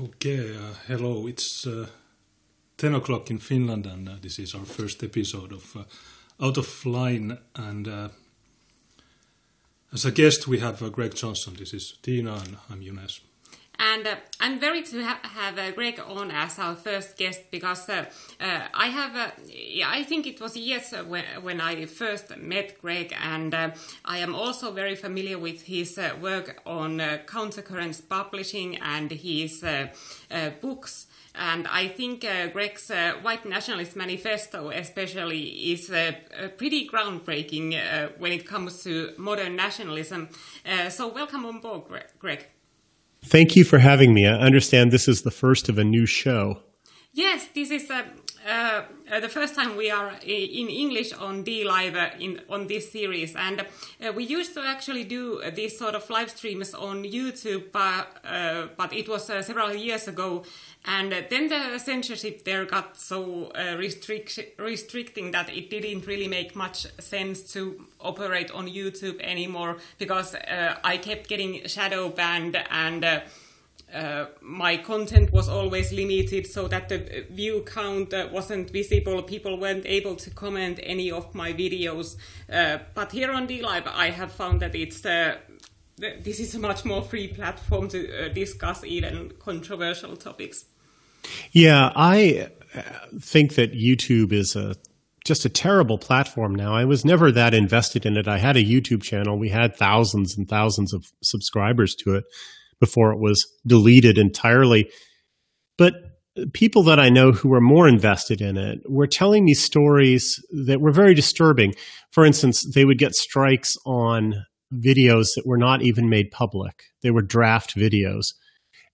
Okay, uh, hello. It's uh, 10 o'clock in Finland, and uh, this is our first episode of uh, Out of Line. And uh, as a guest, we have uh, Greg Johnson. This is Tina, and I'm Younes. And uh, I'm very to ha- have uh, Greg on as our first guest because uh, uh, I have, uh, I think it was years when, when I first met Greg, and uh, I am also very familiar with his work on Counter-Currents publishing and his books. And I think Greg's White Nationalist Manifesto, especially, is pretty groundbreaking when it comes to modern nationalism. So, welcome on board, Gre- Greg. Thank you for having me. I understand this is the first of a new show. Yes, this is uh, uh, uh, the first time we are in English on DLive uh, in on this series, and uh, we used to actually do uh, these sort of live streams on YouTube, but uh, but it was uh, several years ago, and uh, then the censorship there got so uh, restrict- restricting that it didn't really make much sense to operate on YouTube anymore because uh, I kept getting shadow banned and. Uh, uh, my content was always limited so that the view count uh, wasn't visible. People weren't able to comment any of my videos. Uh, but here on DLive, I have found that it's uh, this is a much more free platform to uh, discuss even controversial topics. Yeah, I uh, think that YouTube is a just a terrible platform now. I was never that invested in it. I had a YouTube channel. We had thousands and thousands of subscribers to it before it was deleted entirely. But people that I know who were more invested in it were telling me stories that were very disturbing. For instance, they would get strikes on videos that were not even made public. They were draft videos.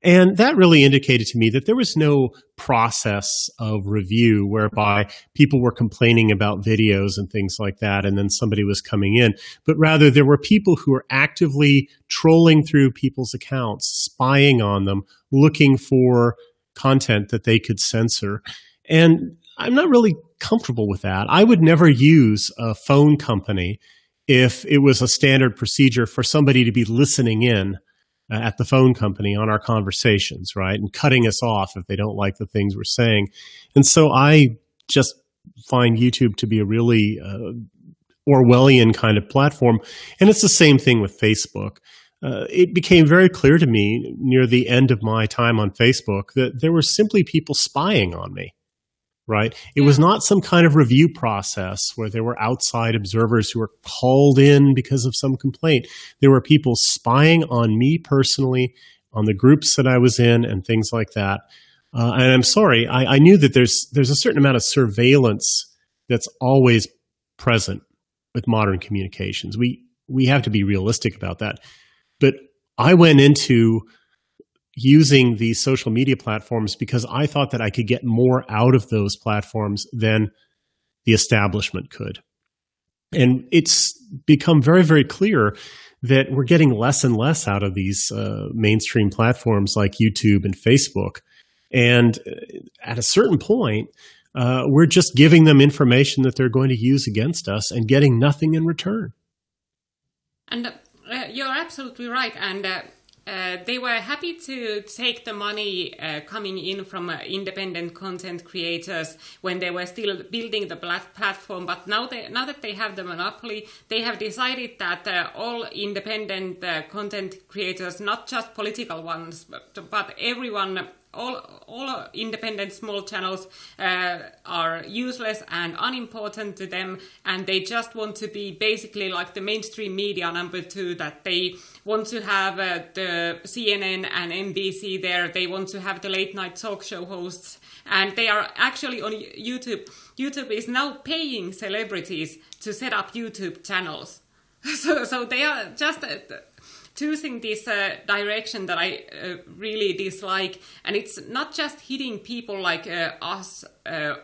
And that really indicated to me that there was no process of review whereby people were complaining about videos and things like that, and then somebody was coming in. But rather, there were people who were actively trolling through people's accounts, spying on them, looking for content that they could censor. And I'm not really comfortable with that. I would never use a phone company if it was a standard procedure for somebody to be listening in at the phone company on our conversations, right? And cutting us off if they don't like the things we're saying. And so I just find YouTube to be a really uh, Orwellian kind of platform. And it's the same thing with Facebook. Uh, it became very clear to me near the end of my time on Facebook that there were simply people spying on me right? It was not some kind of review process where there were outside observers who were called in because of some complaint. There were people spying on me personally, on the groups that I was in, and things like that. Uh, and I'm sorry, I, I knew that there's there's a certain amount of surveillance that's always present with modern communications. We we have to be realistic about that. But I went into using these social media platforms because I thought that I could get more out of those platforms than the establishment could. And it's become very, very clear that we're getting less and less out of these uh, mainstream platforms like YouTube and Facebook. And uh, at a certain point, uh, we're just giving them information that they're going to use against us and getting nothing in return. And uh, you're absolutely right. And uh, they were happy to take the money uh, coming in from uh, independent content creators when they were still building the plat- platform. But now, they, now that they have the monopoly, they have decided that uh, all independent uh, content creators, not just political ones, but, but everyone all all independent small channels uh, are useless and unimportant to them, and they just want to be basically like the mainstream media number two. That they want to have uh, the CNN and NBC there. They want to have the late night talk show hosts, and they are actually on YouTube. YouTube is now paying celebrities to set up YouTube channels. So so they are just. Choosing this uh, direction that I uh, really dislike, and it's not just hitting people like uh, us uh,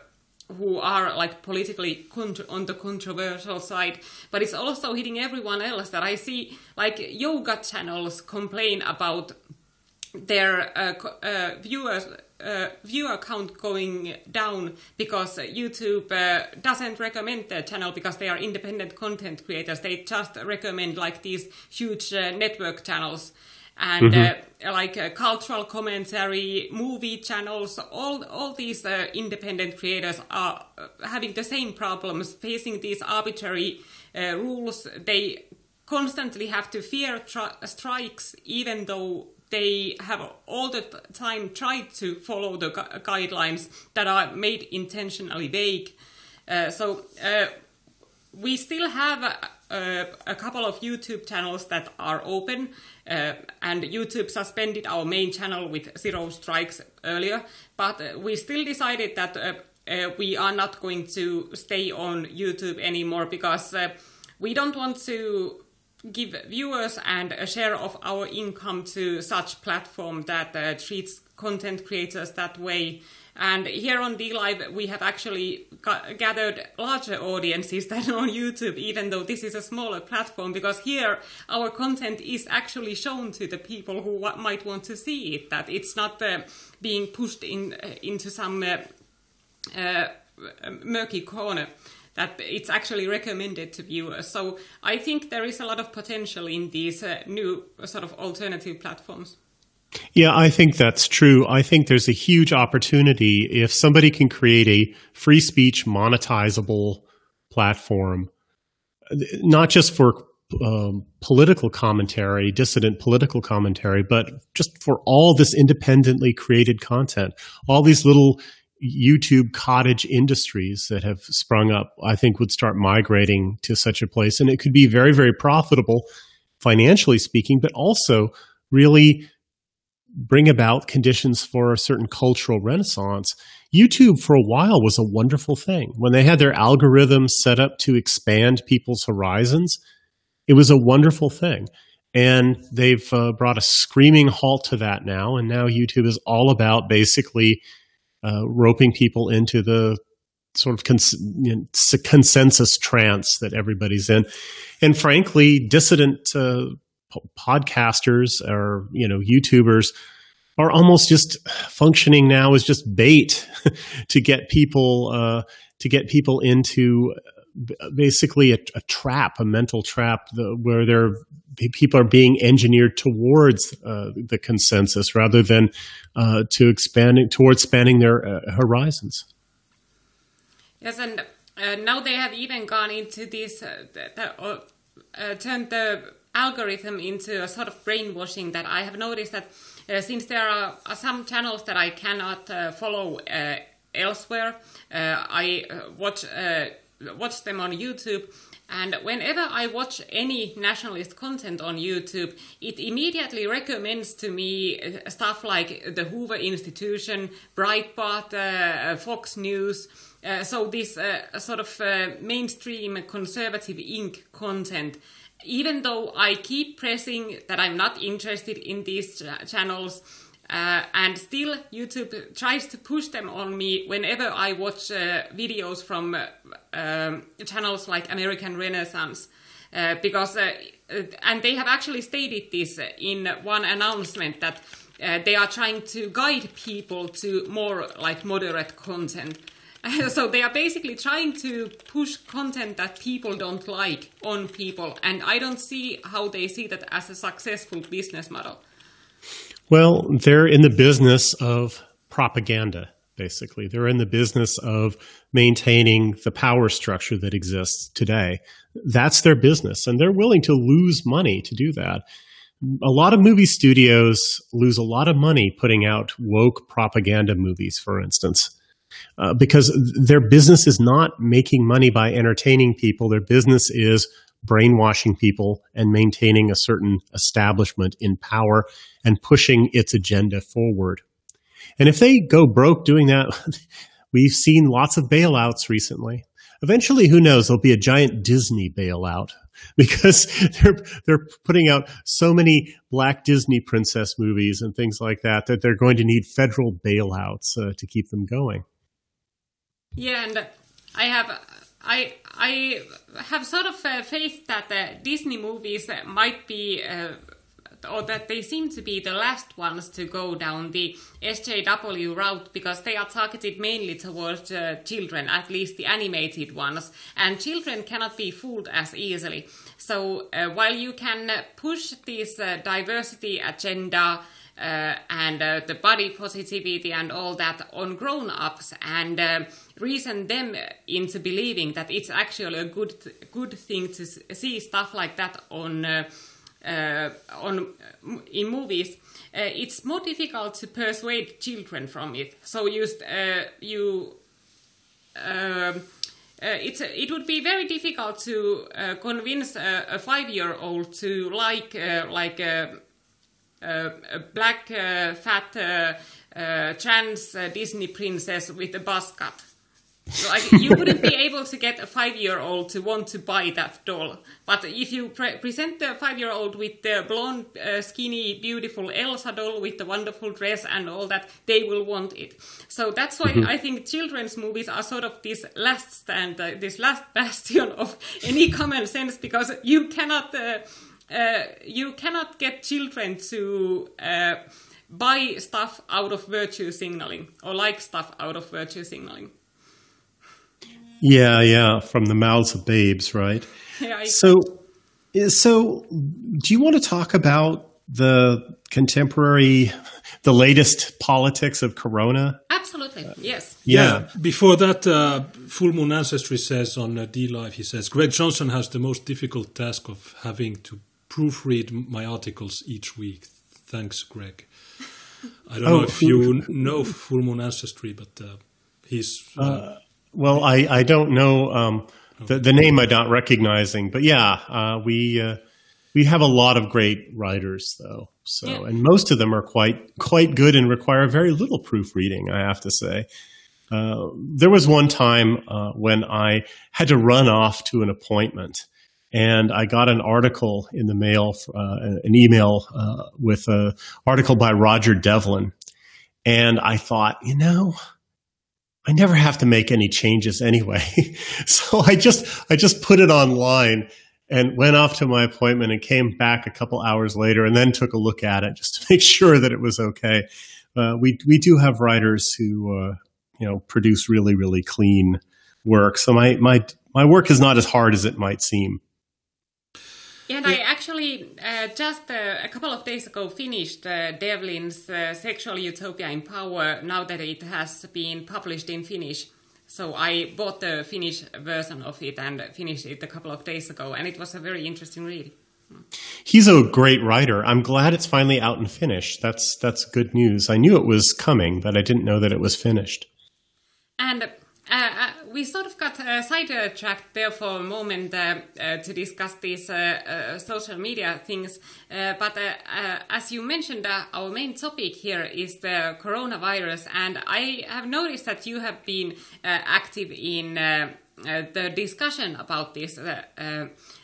who are like politically on the controversial side, but it's also hitting everyone else that I see like yoga channels complain about their uh, uh, viewers uh, viewer count going down because YouTube uh, doesn't recommend the channel because they are independent content creators. They just recommend like these huge uh, network channels. and mm-hmm. uh, like uh, cultural commentary, movie channels, all all these uh, independent creators are having the same problems, facing these arbitrary rules. They constantly have to fear tri- strikes, even though they have all the time tried to follow the gu- guidelines that are made intentionally vague. Uh, so we still have a, a, couple of YouTube channels that are open, uh, and YouTube suspended our main channel with zero strikes earlier. But uh, we still decided that uh, uh we are not going to stay on YouTube anymore because uh, we don't want to give viewers and a share of our income to such platform that uh, treats content creators that way. And here on DLive, we have actually gathered larger audiences than on YouTube, even though this is a smaller platform, because here our content is actually shown to the people who might want to see it. That it's not uh, being pushed in uh, into some uh, uh murky corner. That it's actually recommended to viewers. So I think there is a lot of potential in these uh, new sort of alternative platforms. Yeah, I think that's true. I think there's a huge opportunity if somebody can create a free speech monetizable platform, not just for um, political commentary, dissident political commentary, but just for all this independently created content, all these little YouTube cottage industries that have sprung up, I think would start migrating to such a place. And it could be very, very profitable, financially speaking, but also really bring about conditions for a certain cultural renaissance. YouTube for a while was a wonderful thing. When they had their algorithms set up to expand people's horizons, it was a wonderful thing. And they've uh, brought a screaming halt to that now. And now YouTube is all about basically uh, roping people into the sort of cons- you know, consensus trance that everybody's in. And frankly, dissident uh, podcasters or you know YouTubers are almost just functioning now as just bait to get people uh, to get people into basically a, a trap, a mental trap, the, where they're people are being engineered towards uh, the consensus rather than uh, to expanding towards spanning their uh, horizons. Yes, and uh, now they have even gone into this, uh, uh, turned the algorithm into a sort of brainwashing that I have noticed that since there are, some channels that I cannot follow elsewhere, I watch watch them on YouTube. And whenever I watch any nationalist content on YouTube, it immediately recommends to me uh, stuff like the Hoover Institution, Breitbart, uh, uh, Fox News. so this sort of mainstream conservative Inc. content even though I keep pressing that I'm not interested in these ch- channels, uh, and still YouTube tries to push them on me whenever I watch uh, videos from uh, um, channels like American Renaissance. Uh, because, uh, uh, and they have actually stated this in one announcement that they are trying to guide people to more like moderate content. so they are basically trying to push content that people don't like on people, and I don't see how they see that as a successful business model. Well, they're in the business of propaganda, basically. They're in the business of maintaining the power structure that exists today. That's their business, and they're willing to lose money to do that. A lot of movie studios lose a lot of money putting out woke propaganda movies, for instance uh, because their business is not making money by entertaining people. Their business is brainwashing people and maintaining a certain establishment in power and pushing its agenda forward. And if they go broke doing that, we've seen lots of bailouts recently. Eventually, who knows, there'll be a giant Disney bailout because they're they're putting out so many black Disney princess movies and things like that that they're going to need federal bailouts uh, to keep them going. Yeah, and I have I I have sort of uh, faith that the Disney movies might be uh, or that they seem to be the last ones to go down the SJW route because they are targeted mainly towards uh, children, at least the animated ones, and children cannot be fooled as easily. So uh, while you can push this uh, diversity agenda uh, and uh, the body positivity and all that on grown ups and uh, reason them into believing that it's actually a good good thing to see stuff like that on uh, uh, on in movies. Uh, it's more difficult to persuade children from it. So you you. Um, uh, it's it would be very difficult to uh, convince a, a five-year-old to like uh, like black uh, fat uh, uh, trans Disney princess with a buzz cut. like you wouldn't be able to get a five-year-old to want to buy that doll. But if you pre- present the five-year-old with the blonde, uh, skinny, beautiful Elsa doll with the wonderful dress and all that, they will want it. So that's why mm-hmm. I think children's movies are sort of this last stand, uh, this last bastion of any common sense, because you cannot. Uh, uh, you cannot get children to uh, buy stuff out of virtue signaling or like stuff out of virtue signaling. Yeah, yeah, from the mouths of babes, right? Yeah. I- so, so do you want to talk about the contemporary, the latest politics of Corona? Absolutely, yes. Yeah. yeah. Before that, uh, Full Moon Ancestry says on uh, DLive, he says Greg Johnson has the most difficult task of having to proofread my articles each week. Thanks, Greg. I don't oh, know if you know Full Moon Ancestry, but uh, he's. Uh, uh, well, I, I don't know um, the, the name. I'm not recognizing, but yeah, uh, we uh, we have a lot of great writers, though. So, yeah. and most of them are quite quite good and require very little proofreading. I have to say. Uh, there was one time when I had to run off to an appointment, and I got an article in the mail, uh, an email uh, with an article by Roger Devlin, and I thought, you know, I never have to make any changes anyway, so I just I just put it online and went off to my appointment and came back a couple hours later and then took a look at it just to make sure that it was okay. Uh, we we do have writers who uh, you know produce really really clean work, so my my my work is not as hard as it might seem. And I actually uh, just uh, a couple of days ago finished uh, Devlin's uh, Sexual Utopia in Power now that it has been published in Finnish. So I bought the Finnish version of it and finished it a couple of days ago, and it was a very interesting read. He's a great writer. I'm glad it's finally out in Finnish. That's that's good news. I knew it was coming, but I didn't know that it was finished. And uh, uh, we sort of got uh, sidetracked there for a moment uh, uh, to discuss these uh, uh social media things. Uh, but uh, as you mentioned, our main topic here is the coronavirus, and I have noticed that you have been active in the discussion about this.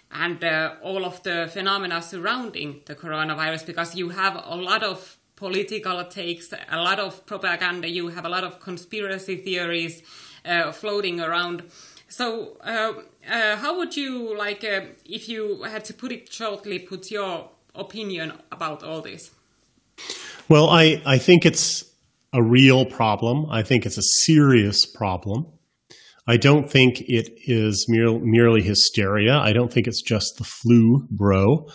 and all of the phenomena surrounding the coronavirus, because you have a lot of political takes, a lot of propaganda, you have a lot of conspiracy theories, uh, floating around. So, uh, uh, how would you like, if you had to put it shortly, put your opinion about all this? Well, I, I think it's a real problem. I think it's a serious problem. I don't think it is mere, merely hysteria. I don't think it's just the flu, bro.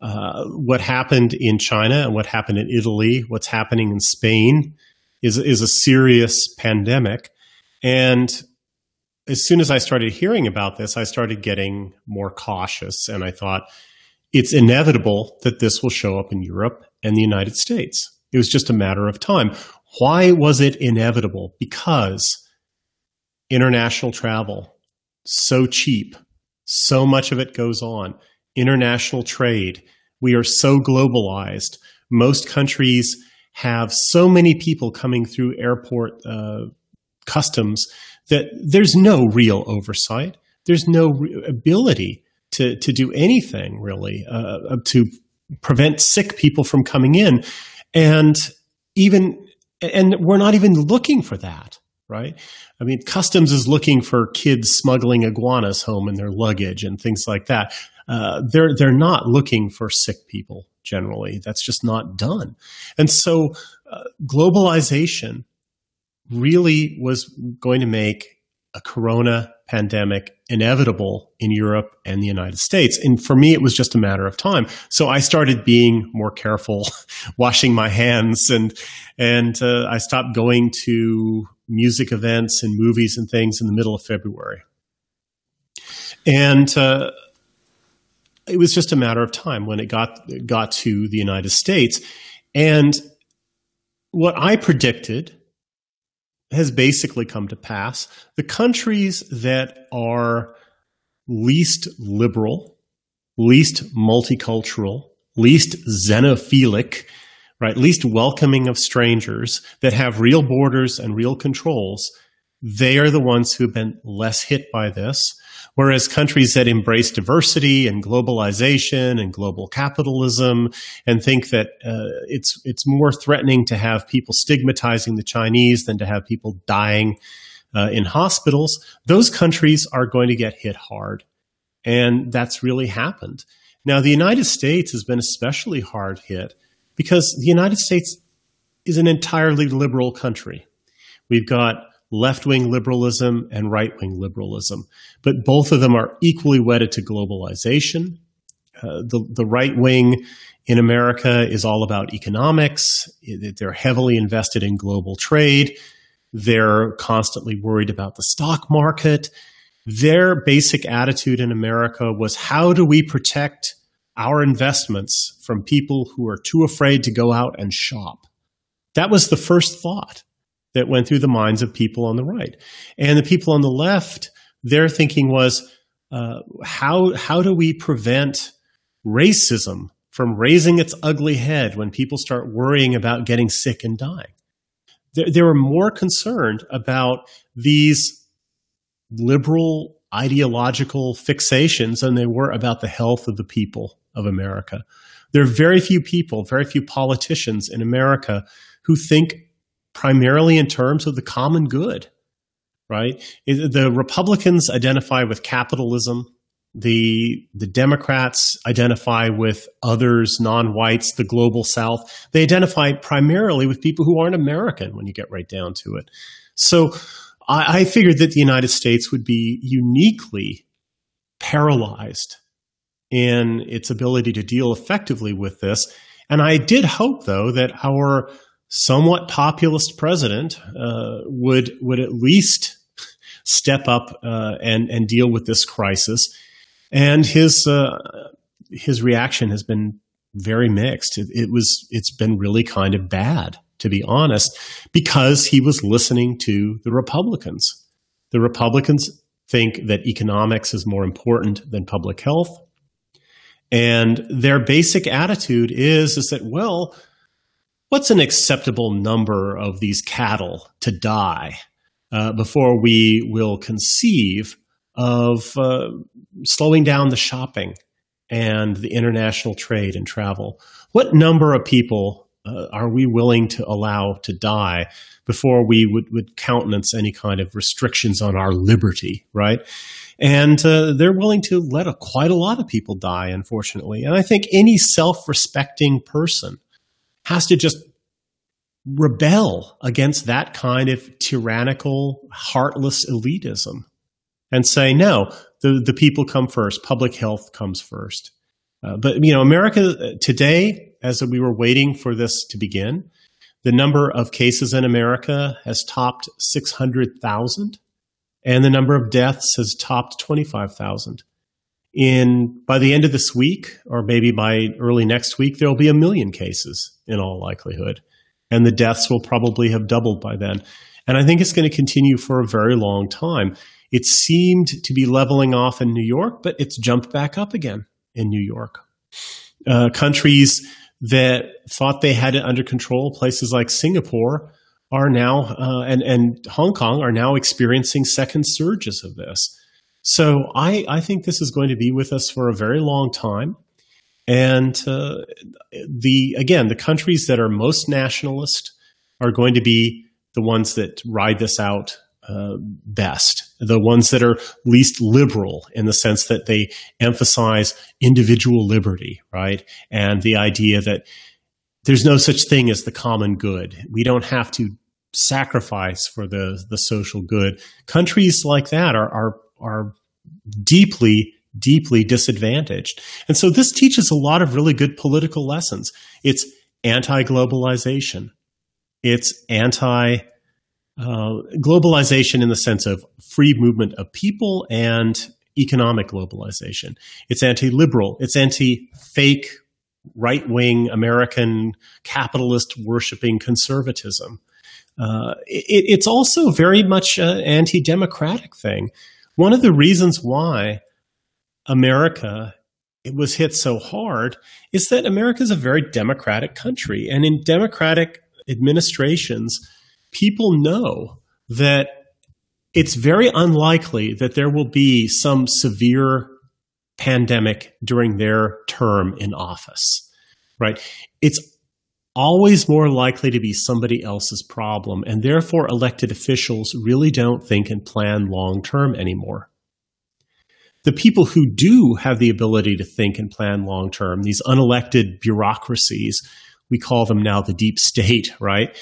Uh, what happened in China and what happened in Italy, what's happening in Spain, is is a serious pandemic. And as soon as I started hearing about this, I started getting more cautious. And I thought, it's inevitable that this will show up in Europe and the United States. It was just a matter of time. Why was it inevitable? Because international travel, so cheap, so much of it goes on. International trade, we are so globalized. Most countries have so many people coming through airport uh, customs that there's no real oversight. There's no re- ability to, to do anything really uh, uh, to prevent sick people from coming in. And even, and we're not even looking for that, right? I mean, customs is looking for kids smuggling iguanas home in their luggage and things like that. uh, they're they're not looking for sick people generally. That's just not done. And so uh, globalization really was going to make a corona pandemic inevitable in Europe and the United States. And for me, it was just a matter of time. So I started being more careful, washing my hands, and and uh, I stopped going to music events and movies and things in the middle of February. And uh, it was just a matter of time when it got got to the United States, and what I predicted has basically come to pass. The countries that are least liberal, least multicultural, least xenophilic, right, least welcoming of strangers, that have real borders and real controls, they are the ones who have been less hit by this. Whereas countries that embrace diversity and globalization and global capitalism and think that uh, it's it's more threatening to have people stigmatizing the Chinese than to have people dying uh, in hospitals, those countries are going to get hit hard, and that's really happened. Now, the United States has been especially hard hit because the United States is an entirely liberal country. We've got left wing liberalism and right wing liberalism. But both of them are equally wedded to globalization. Uh, the, the right wing in America is all about economics. They're heavily invested in global trade. They're constantly worried about the stock market. Their basic attitude in America was how do we protect our investments from people who are too afraid to go out and shop? That was the first thought that went through the minds of people on the right. And the people on the left, their thinking was, uh, how, how do we prevent racism from raising its ugly head when people start worrying about getting sick and dying? They, they were more concerned about these liberal ideological fixations than they were about the health of the people of America. There are very few people, very few politicians in America who think primarily in terms of the common good, right? The Republicans identify with capitalism. The, the Democrats identify with others, non whites, the global South. They identify primarily with people who aren't American when you get right down to it. So I, I figured that the United States would be uniquely paralyzed in its ability to deal effectively with this. And I did hope, though, that our somewhat populist president uh, would would at least step up uh, and and deal with this crisis. And his uh, his reaction has been very mixed. It, it, was it's been really kind of bad, to be honest, because he was listening to the Republicans. The Republicans think that economics is more important than public health. And their basic attitude is, is that, well, what's an acceptable number of these cattle to die uh, before we will conceive of uh, slowing down the shopping and the international trade and travel? What number of people uh, are we willing to allow to die before we would, would countenance any kind of restrictions on our liberty, right? And uh, they're willing to let a, quite a lot of people die, unfortunately. And I think any self respecting person has to just rebel against that kind of tyrannical, heartless elitism and say, no, the, the people come first, public health comes first. Uh, but, you know, America uh, today, as we were waiting for this to begin, the number of cases in America has topped 600,000 and the number of deaths has topped 25,000. In by the end of this week, or maybe by early next week, there will be a million cases in all likelihood and the deaths will probably have doubled by then. And I think it's going to continue for a very long time. It seemed to be leveling off in New York, but it's jumped back up again in New York. Uh, countries that thought they had it under control, places like Singapore, are now uh, and and Hong Kong are now experiencing second surges of this. So I I think this is going to be with us for a very long time. And uh, the again, the countries that are most nationalist are going to be the ones that ride this out uh, best. the ones that are least liberal in the sense that they emphasize individual liberty, right? And the idea that there's no such thing as the common good. We don't have to sacrifice for the, the social good. Countries like that are, are, are deeply, deeply disadvantaged. And so this teaches a lot of really good political lessons. It's anti globalization, it's anti uh, globalization in the sense of free movement of people and economic globalization. It's anti liberal, it's anti fake right wing American capitalist worshiping conservatism. Uh, it, it's also very much an anti democratic thing. One of the reasons why America it was hit so hard is that America is a very democratic country. And in democratic administrations, people know that it's very unlikely that there will be some severe pandemic during their term in office, right? It's always more likely to be somebody else's problem, and therefore elected officials really don't think and plan long term anymore. The people who do have the ability to think and plan long term, these unelected bureaucracies, we call them now the deep state, right?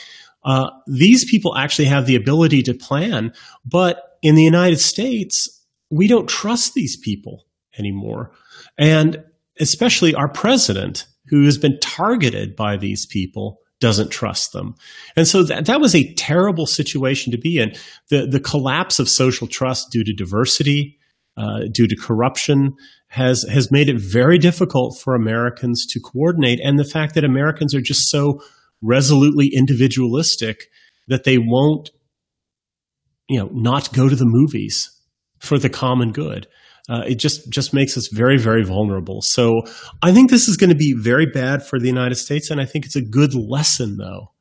Uh, these people actually have the ability to plan, but in the United States, we don't trust these people anymore. And especially our president, who has been targeted by these people, doesn't trust them. And so that, that was a terrible situation to be in. The, the collapse of social trust due to diversity, uh, due to corruption, has, has made it very difficult for Americans to coordinate. And the fact that Americans are just so resolutely individualistic that they won't, you know, not go to the movies for the common good uh, it just just makes us very very vulnerable. So I think this is going to be very bad for the United States, and I think it's a good lesson though.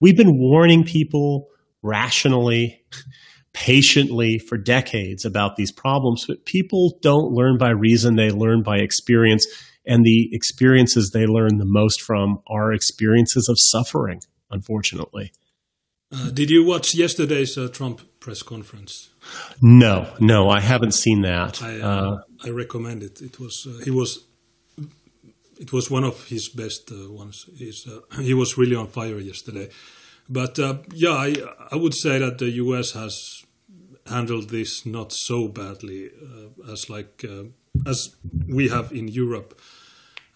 We've been warning people rationally, patiently for decades about these problems, but people don't learn by reason; they learn by experience. And the experiences they learn the most from are experiences of suffering, unfortunately. Uh, did you watch yesterday's uh, Trump press conference? No, no, I haven't seen that. I, uh, uh I recommend it. It was uh, he was it was one of his best uh, ones. He's, he was really on fire yesterday. But yeah, I I would say that the U.S. has handled this not so badly as like as we have in Europe.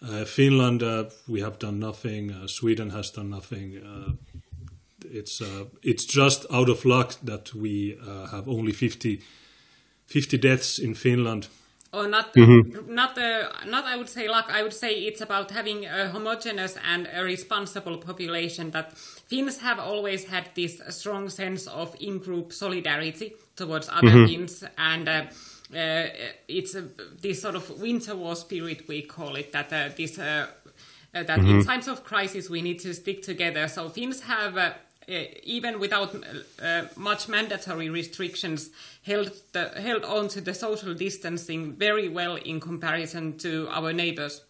Uh, Finland, uh, we have done nothing. Uh, Sweden has done nothing it's uh, it's just out of luck that we uh, have only 50, 50 deaths in Finland. Or not, mm-hmm. not, uh, not. I would say luck. I would say it's about having a homogeneous and a responsible population. That Finns have always had this strong sense of in-group solidarity towards other mm-hmm. Finns, and uh, uh, it's this sort of winter war spirit we call it. That uh, this. Uh, that mm-hmm. in times of crisis we need to stick together. So Finns have uh, even without uh, much mandatory restrictions, held the, held on to the social distancing very well in comparison to our neighbors.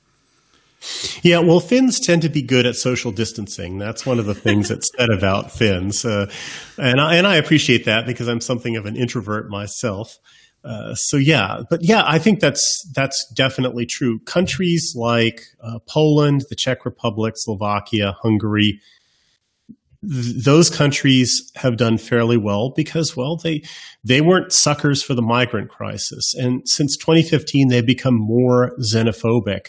Yeah, well, Finns tend to be good at social distancing. That's one of the things that's said about Finns, uh, and I, and I appreciate that because I'm something of an introvert myself. Uh, so yeah, but yeah, I think that's that's definitely true. Countries like uh, Poland, the Czech Republic, Slovakia, Hungary, those countries have done fairly well because, well, they they weren't suckers for the migrant crisis, and since 2015, they've become more xenophobic,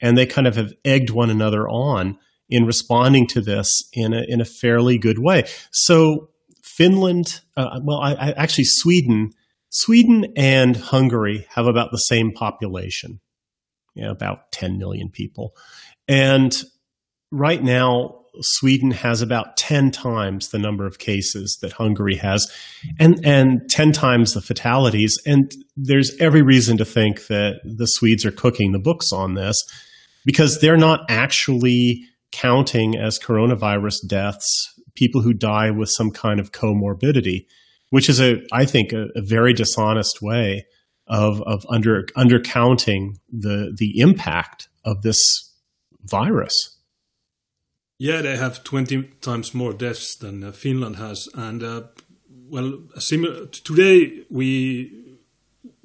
and they kind of have egged one another on in responding to this in a in a fairly good way. So Finland, uh, well, I, I, actually Sweden, Sweden and Hungary have about the same population, you know, about 10 million people, and right now Sweden has about 10 times the number of cases that Hungary has and, and 10 times the fatalities. And there's every reason to think that the Swedes are cooking the books on this because they're not actually counting as coronavirus deaths people who die with some kind of comorbidity, which is a, I think, a, a very dishonest way of, of under, undercounting the, the impact of this virus. Yeah, they have 20 times more deaths than uh, Finland has. And uh, well, similar today we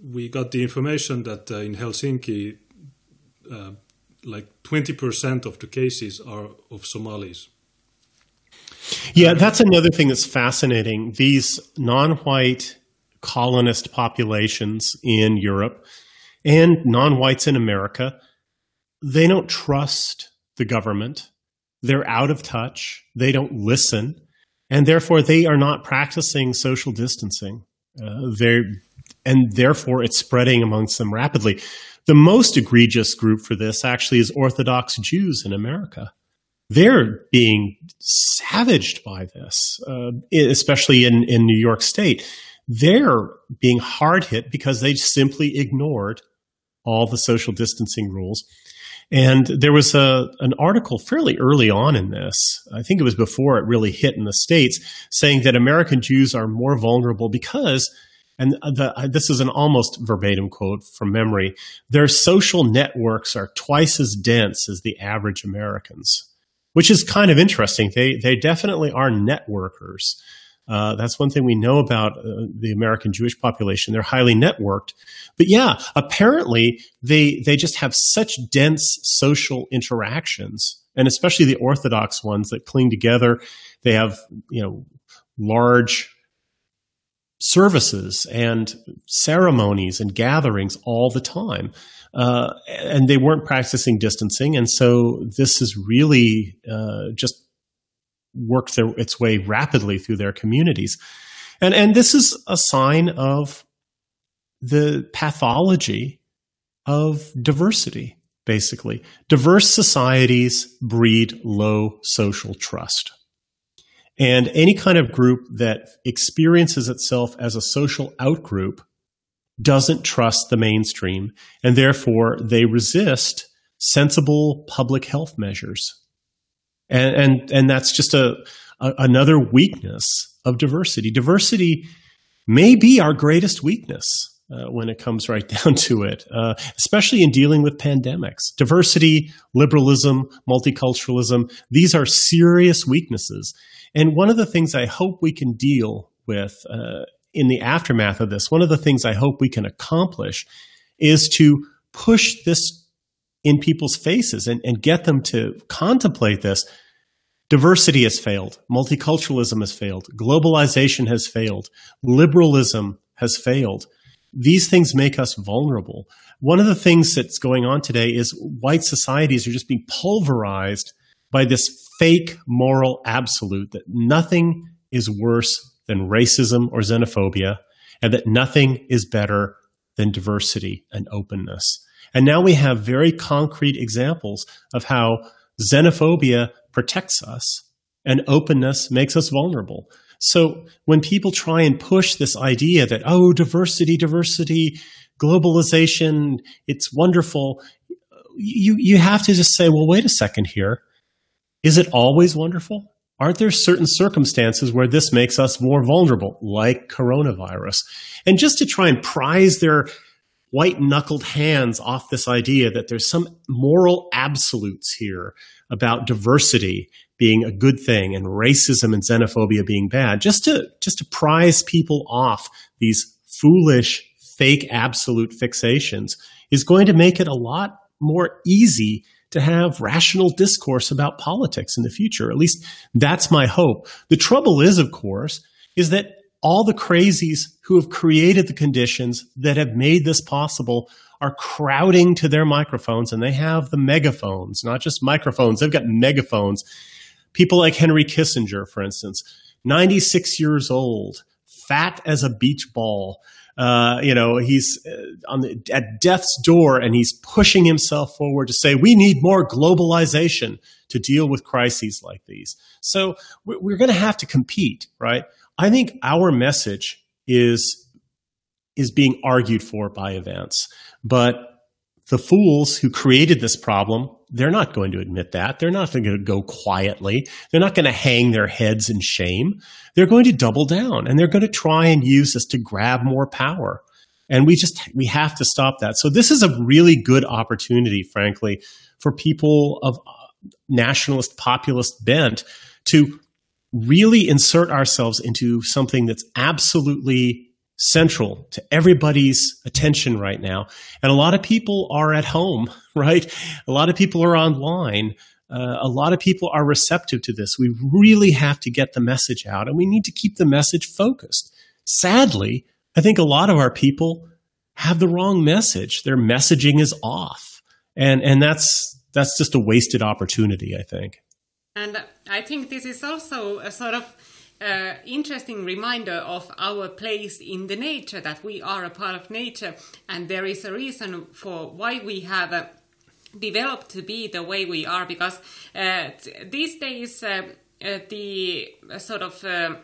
we got the information that uh, in Helsinki, uh, like twenty percent of the cases are of Somalis. Yeah, that's another thing that's fascinating. These non-white colonist populations in Europe and non-whites in America, they don't trust the government. They're out of touch. They don't listen and therefore they are not practicing social distancing. Uh, they and therefore it's spreading amongst them rapidly. The most egregious group for this actually is Orthodox Jews in America. They're being savaged by this, uh, especially in, in New York State. They're being hard hit because they simply ignored all the social distancing rules. And there was a, an article fairly early on in this, I think it was before it really hit in the States, saying that American Jews are more vulnerable because, and the, uh, this is an almost verbatim quote from memory, their social networks are twice as dense as the average Americans, which is kind of interesting. They, they definitely are networkers. Uh, that's one thing we know about uh, the American Jewish population. They're highly networked. But yeah, apparently they they just have such dense social interactions, and especially the Orthodox ones that cling together. They have you know large services and ceremonies and gatherings all the time. Uh, and they weren't practicing distancing, and so this is really uh, just worked their, its way rapidly through their communities. And, and this is a sign of the pathology of diversity, basically. Diverse societies breed low social trust. And any kind of group that experiences itself as a social outgroup doesn't trust the mainstream, and therefore they resist sensible public health measures and and and that's just a, a another weakness of diversity. Diversity may be our greatest weakness. Uh, when it comes right down to it, uh, especially in dealing with pandemics. Diversity, liberalism, multiculturalism, these are serious weaknesses. And one of the things I hope we can deal with uh, in the aftermath of this, one of the things I hope we can accomplish is to push this in people's faces and, and get them to contemplate this Diversity has failed. Multiculturalism has failed. Globalization has failed. Liberalism has failed. These things make us vulnerable. One of the things that's going on today is white societies are just being pulverized by this fake moral absolute that nothing is worse than racism or xenophobia, and that nothing is better than diversity and openness. And now we have very concrete examples of how xenophobia protects us and openness makes us vulnerable. So when people try and push this idea that, oh, diversity, diversity, globalization, it's wonderful, you, you have to just say, well, wait a second here. Is it always wonderful? Aren't there certain circumstances where this makes us more vulnerable, like coronavirus? And just to try and prize their white knuckled hands off this idea that there's some moral absolutes here about diversity being a good thing and racism and xenophobia being bad, just to just to prize people off these foolish fake absolute fixations is going to make it a lot more easy to have rational discourse about politics in the future. At least that's my hope. The trouble is, of course, is that all the crazies who have created the conditions that have made this possible are crowding to their microphones and they have the megaphones, not just microphones, they've got megaphones. People like Henry Kissinger, for instance, 96 years old, fat as a beach ball. Uh, you know, he's uh, on the, at death's door and he's pushing himself forward to say, we need more globalization to deal with crises like these. So we're going to have to compete, right? I think our message is is being argued for by events, but the fools who created this problem, they're not going to admit that. They're not going to go quietly. They're not going to hang their heads in shame. They're going to double down and they're going to try and use this to grab more power. And we just, we have to stop that. So this is a really good opportunity, frankly, for people of uh, nationalist populist bent to really insert ourselves into something that's absolutely central to everybody's attention right now. And a lot of people are at home, right? A lot of people are online. Uh, a lot of people are receptive to this. We really have to get the message out and we need to keep the message focused. Sadly, I think a lot of our people have the wrong message. Their messaging is off. And, and that's, that's just a wasted opportunity, I think. And I think this is also a sort of uh, interesting reminder of our place in the nature, that we are a part of nature, and there is a reason for why we have uh, developed to be the way we are, because uh, these days uh, uh, the sort of uh,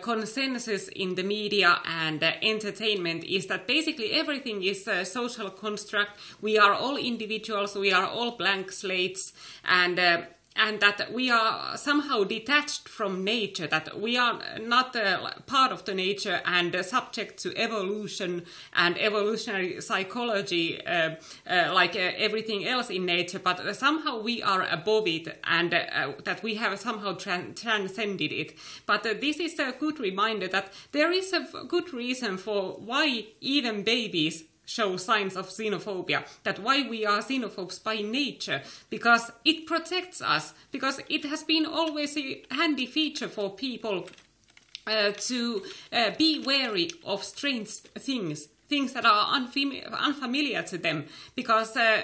consensus in the media and uh, entertainment is that basically everything is a social construct. We are all individuals, we are all blank slates, and uh, and that we are somehow detached from nature, that we are not uh, part of the nature and uh, subject to evolution and evolutionary psychology uh, uh like uh, everything else in nature, but somehow we are above it and uh, that we have somehow transcended it. But this is a good reminder that there is a good reason for why even babies show signs of xenophobia, that why we are xenophobes by nature, because it protects us, because it has been always a handy feature for people uh, to uh, be wary of strange things, things that are unfamiliar to them, because uh,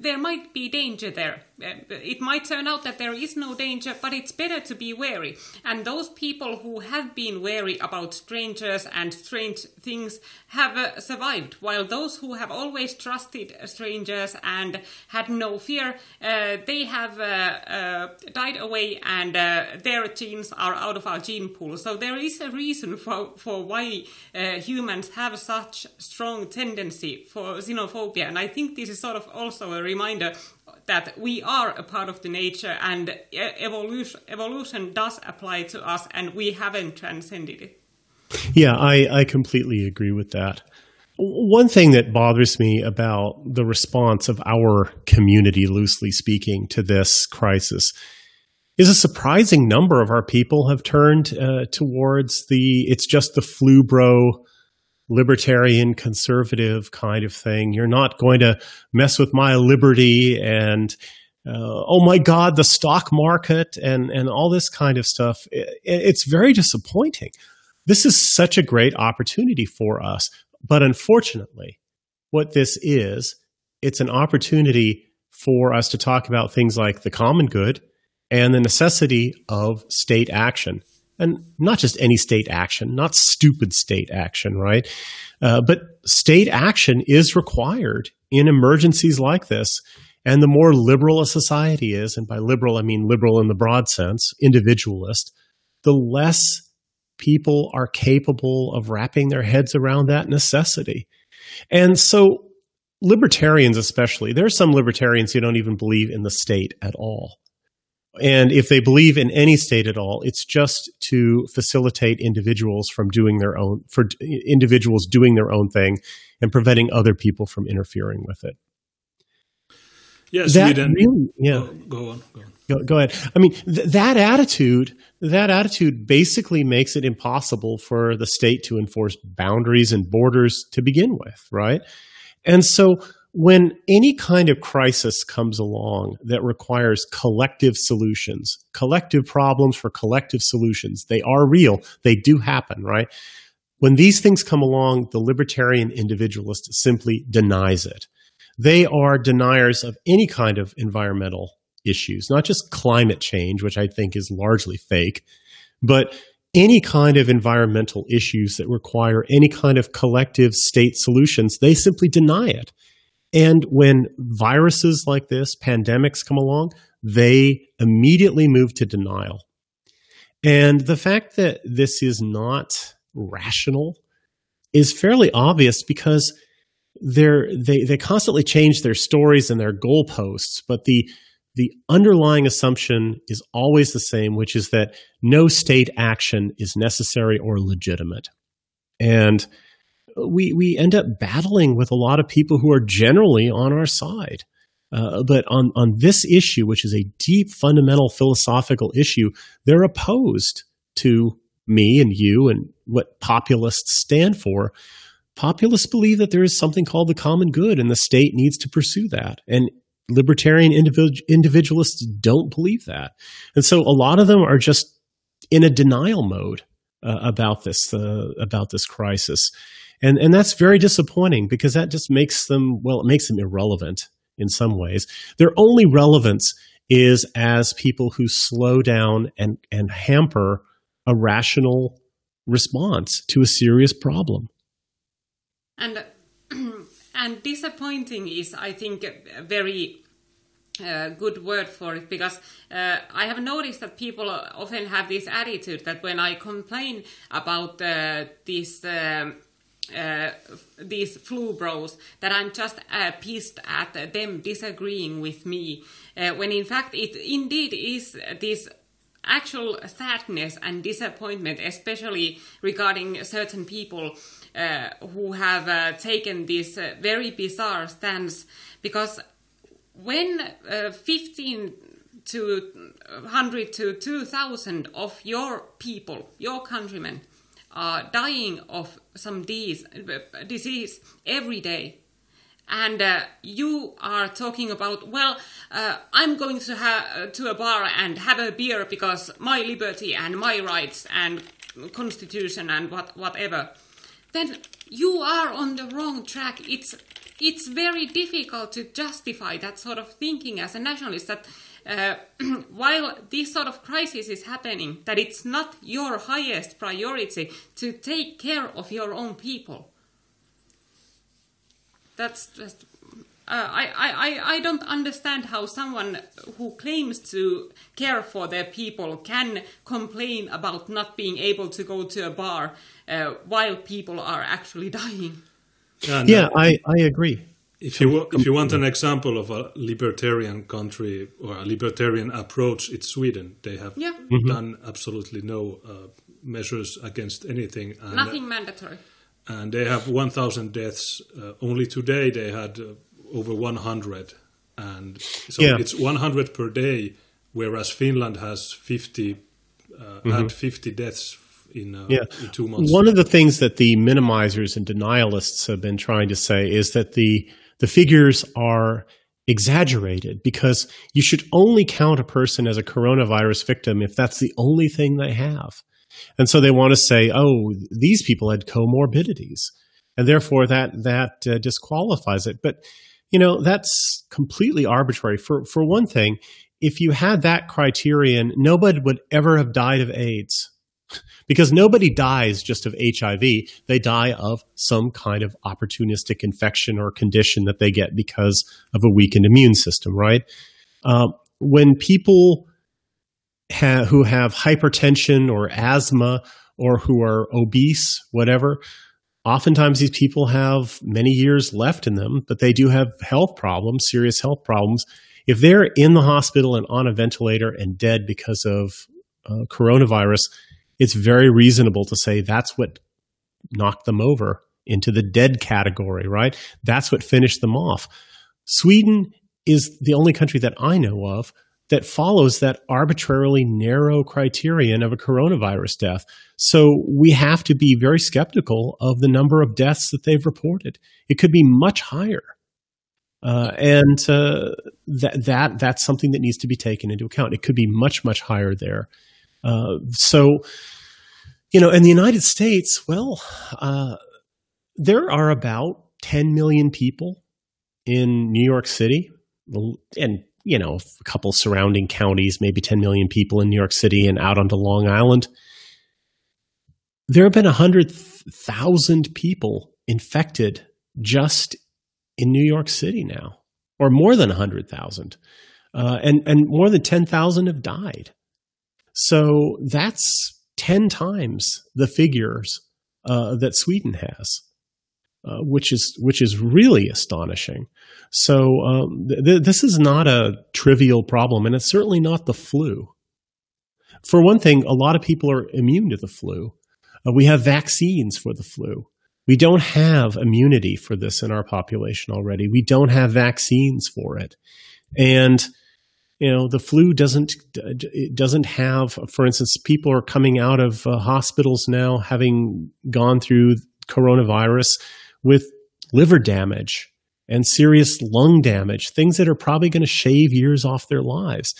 there might be danger there. Uh, it might turn out that there is no danger, but it's better to be wary. And those people who have been wary about strangers and strange things have uh, survived, while those who have always trusted strangers and had no fear, uh, they have uh, uh, died away and their genes are out of our gene pool. So there is a reason for, for why humans have such strong tendency for xenophobia. And I think this is sort of also a reminder that we are a part of the nature and evolution, evolution does apply to us and we haven't transcended it. Yeah, I, I completely agree with that. One thing that bothers me about the response of our community, loosely speaking, to this crisis is a surprising number of our people have turned uh, towards the it's just the flu bro libertarian conservative kind of thing. You're not going to mess with my liberty and uh, oh my God, the stock market and and all this kind of stuff. It, it's very disappointing. This is such a great opportunity for us, but unfortunately, what this is, it's an opportunity for us to talk about things like the common good and the necessity of state action and not just any state action, not stupid state action, right? Uh, but state action is required in emergencies like this. And the more liberal a society is, and by liberal I mean liberal in the broad sense, individualist, the less people are capable of wrapping their heads around that necessity. And so, libertarians, especially, there are some libertarians who don't even believe in the state at all. And if they believe in any state at all, it's just to facilitate individuals from doing their own, for individuals doing their own thing and preventing other people from interfering with it. Yes, that really, yeah. Go, go, on, go on. Go, go ahead. I mean, th- that attitude, that attitude basically makes it impossible for the state to enforce boundaries and borders to begin with, right? And so when any kind of crisis comes along that requires collective solutions, collective problems for collective solutions, they are real. They do happen, right? When these things come along, the libertarian individualist simply denies it. They are deniers of any kind of environmental issues, not just climate change, which I think is largely fake, but any kind of environmental issues that require any kind of collective state solutions, they simply deny it. And when viruses like this, pandemics come along, they immediately move to denial. And the fact that this is not rational is fairly obvious because they're, they they constantly change their stories and their goalposts, but the the underlying assumption is always the same, which is that no state action is necessary or legitimate. And we we end up battling with a lot of people who are generally on our side. Uh, but on, on this issue, which is a deep, fundamental philosophical issue, they're opposed to me and you and what populists stand for. Populists believe that there is something called the common good and the state needs to pursue that. And libertarian individ- individualists don't believe that. And so a lot of them are just in a denial mode uh, about this uh, about this crisis. And and that's very disappointing because that just makes them well it makes them irrelevant in some ways. Their only relevance is as people who slow down and and hamper a rational response to a serious problem. And and disappointing is, I think, a very uh, good word for it because uh, I have noticed that people often have this attitude that when I complain about uh, this. Um, uh, these flu bros that I'm just uh, pissed at them disagreeing with me, uh, when in fact it indeed is this actual sadness and disappointment, especially regarding certain people uh, who have uh, taken this uh, very bizarre stance. Because when 15 to 100 to 2,000 of your people, your countrymen, are dying of some disease, every day, and uh, you are talking about well uh, i'm going to to a bar and have a beer because my liberty and my rights and constitution and what whatever then you are on the wrong track. It's it's very difficult to justify that sort of thinking as a nationalist that uh, while this sort of crisis is happening, that it's not your highest priority to take care of your own people. That's just. Uh, I, I, I don't understand how someone who claims to care for their people can complain about not being able to go to a bar uh, while people are actually dying. And, yeah, uh, I, I agree. If you if you want an example of a libertarian country or a libertarian approach, it's Sweden. They have yeah. mm-hmm. done absolutely no uh, measures against anything. And, Nothing mandatory. And they have 1,000 deaths. Uh, only today they had uh, over 100, and so yeah. it's 100 per day, whereas Finland has 50 uh, mm-hmm. had 50 deaths in, uh, yeah. in two months. One of the things that the minimizers and denialists have been trying to say is that the the figures are exaggerated because you should only count a person as a coronavirus victim if that's the only thing they have. And so they want to say, oh, these people had comorbidities. And therefore that that uh, disqualifies it. But you know, that's completely arbitrary. For for one thing, if you had that criterion, nobody would ever have died of AIDS because nobody dies just of HIV. They die of some kind of opportunistic infection or condition that they get because of a weakened immune system, right? Uh, when people ha- who have hypertension or asthma or who are obese, whatever, oftentimes these people have many years left in them, but they do have health problems, serious health problems. If they're in the hospital and on a ventilator and dead because of uh, coronavirus, it's very reasonable to say that's what knocked them over into the dead category, right? That's what finished them off. Sweden is the only country that I know of that follows that arbitrarily narrow criterion of a coronavirus death. So we have to be very skeptical of the number of deaths that they've reported. It could be much higher. Uh, and uh, that that that's something that needs to be taken into account. It could be much much higher there. Uh, so, you know, in the United States, well, uh, there are about 10 million people in New York City, and you know, a couple surrounding counties, maybe 10 million people in New York City and out onto Long Island. There have been 100,000 people infected just in New York City now, or more than 100,000. Uh, and, and more than 10,000 have died. So that's 10 times the figures uh, that Sweden has, uh, which is which is really astonishing. So um, th- this is not a trivial problem, and it's certainly not the flu. For one thing, a lot of people are immune to the flu. Uh, we have vaccines for the flu. We don't have immunity for this in our population already. We don't have vaccines for it. And you know the flu doesn't it doesn't have for instance people are coming out of uh, hospitals now having gone through coronavirus with liver damage and serious lung damage things that are probably going to shave years off their lives.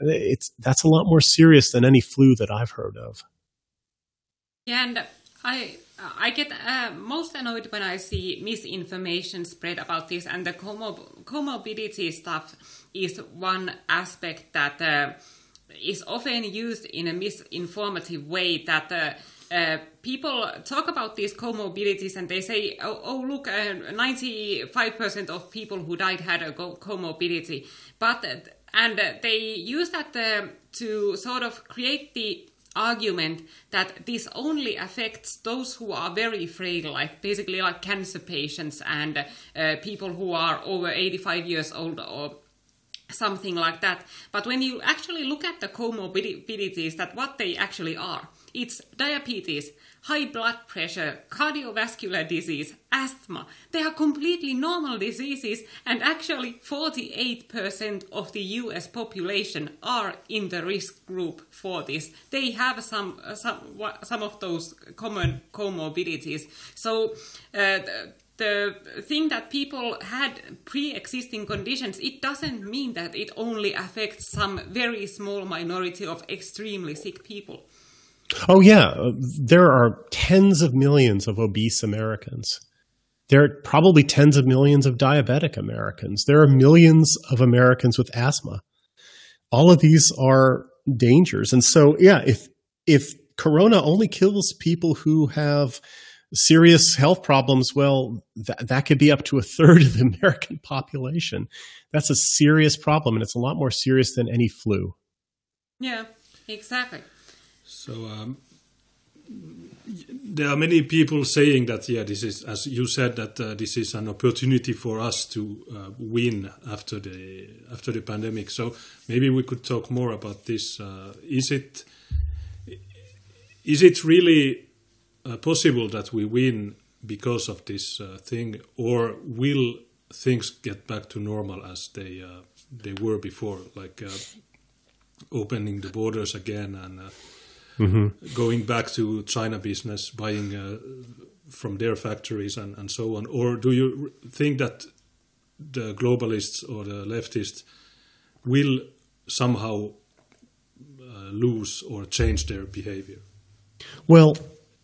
It's that's a lot more serious than any flu that i've heard of. Yeah and i I get uh, most annoyed when I see misinformation spread about this, and the comorbidity stuff is one aspect that uh, is often used in a misinformative way. That uh, uh people talk about these comorbidities and they say, "Oh, oh look, uh, ninety-five percent of people who died had a comorbidity," but uh, and they use that to sort of create the argument that this only affects those who are very frail, like basically like cancer patients and uh, people who are over 85 years old or something like that. But when you actually look at the comorbidities, that what they actually are, it's diabetes, high blood pressure, cardiovascular disease, asthma. They are completely normal diseases, and actually 48% of the US population are in the risk group for this. They have some some some of those common comorbidities. So. Uh, the thing that people had pre-existing conditions it doesn't mean that it only affects some very small minority of extremely sick people Oh, yeah. There are tens of millions of obese Americans. There are probably tens of millions of diabetic Americans. There are millions of Americans with asthma. All of these are dangers. And so, yeah, if, if corona only kills people who have serious health problems, well, that, that could be up to a third of the American population. That's a serious problem, and it's a lot more serious than any flu. Yeah, exactly. So um, there are many people saying that yeah, this is as you said that uh, this is an opportunity for us to uh, win after the after the pandemic. So maybe we could talk more about this. Uh, is it is it really uh, possible that we win because of this uh, thing, or will things get back to normal as they uh, they were before, like opening the borders again and mm-hmm. going back to China business, buying uh, from their factories and, and so on? Or do you think that the globalists or the leftists will somehow uh, lose or change their behavior? Well,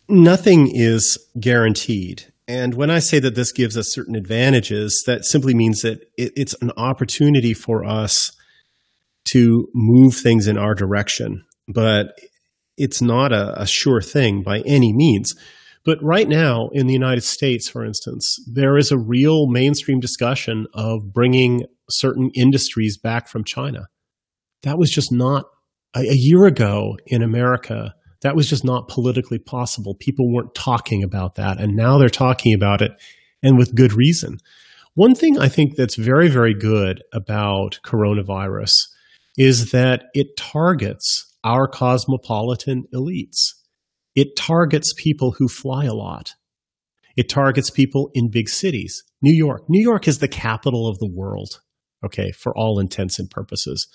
nothing is guaranteed. And when I say that this gives us certain advantages, that simply means that it, it's an opportunity for us to move things in our direction. But it's not a, a sure thing by any means. But right now in the United States, for instance, there is a real mainstream discussion of bringing certain industries back from China. That was just not a, a year ago in America. That was just not politically possible. People weren't talking about that. And now they're talking about it and with good reason. One thing I think that's very, very good about coronavirus is that it targets our cosmopolitan elites. It targets people who fly a lot. It targets people in big cities. New York. New York is the capital of the world, okay, for all intents and purposes.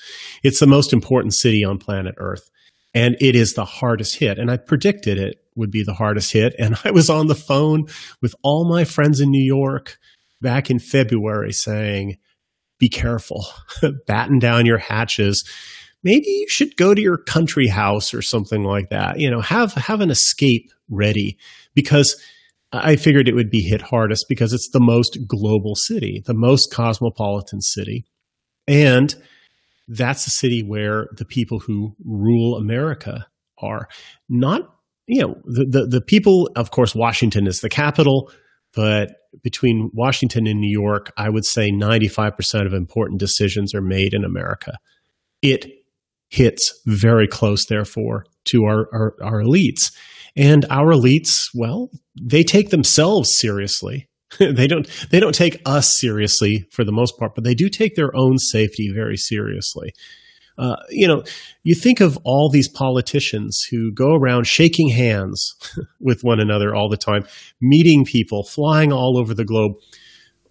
It's the most important city on planet Earth, and it is the hardest hit. And I predicted it would be the hardest hit. And I was on the phone with all my friends in New York back in February saying, be careful, batten down your hatches maybe you should go to your country house or something like that. You know, have have an escape ready because I figured it would be hit hardest because it's the most global city, the most cosmopolitan city. And that's the city where the people who rule America are. Not, you know, the, the, the people, of course, Washington is the capital, but between Washington and New York, I would say 95% of important decisions are made in America. It hits very close, therefore, to our, our, our elites. And our elites, well, they take themselves seriously. they don't they don't take us seriously for the most part, but they do take their own safety very seriously. Uh, you know, you think of all these politicians who go around shaking hands with one another all the time, meeting people, flying all over the globe.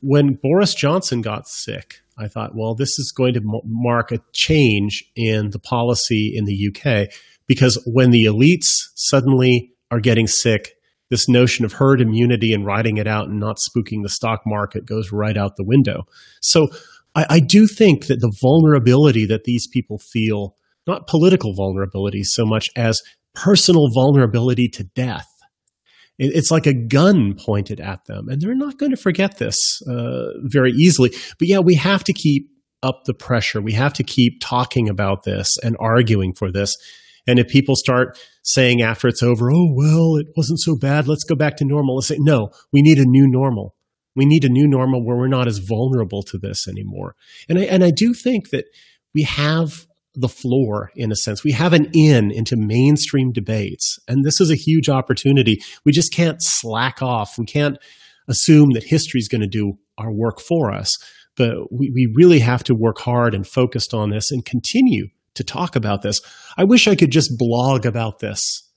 When Boris Johnson got sick, I thought, well, this is going to mark a change in the policy in the UK because when the elites suddenly are getting sick, this notion of herd immunity and riding it out and not spooking the stock market goes right out the window. So I, I do think that the vulnerability that these people feel, not political vulnerability so much as personal vulnerability to death, it's like a gun pointed at them, and they're not going to forget this uh, very easily. But yeah, we have to keep up the pressure. We have to keep talking about this and arguing for this. And if people start saying after it's over, oh, well, it wasn't so bad, let's go back to normal, let's say, no, we need a new normal. We need a new normal where we're not as vulnerable to this anymore. And I, and I do think that we have the floor in a sense. We have an in into mainstream debates. And this is a huge opportunity. We just can't slack off. We can't assume that history is going to do our work for us. But we, we really have to work hard and focused on this and continue to talk about this. I wish I could just blog about this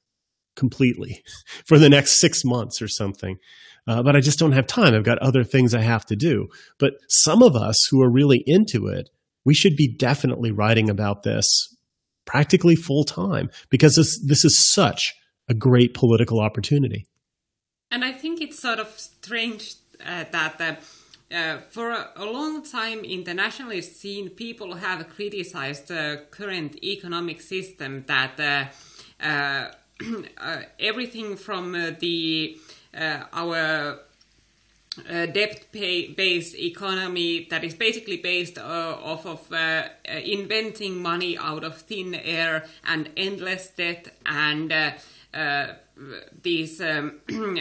completely for the next six months or something. Uh, but I just don't have time. I've got other things I have to do. But some of us who are really into it, we should be definitely writing about this practically full time because this, this is such a great political opportunity. And I think it's sort of strange uh, that uh, for a, a, long time in the nationalist scene, people have criticized the current economic system that uh, uh, uh, everything from the our uh, debt-based economy that is basically based uh, off of uh, uh, inventing money out of thin air and endless debt and uh, uh, these, um,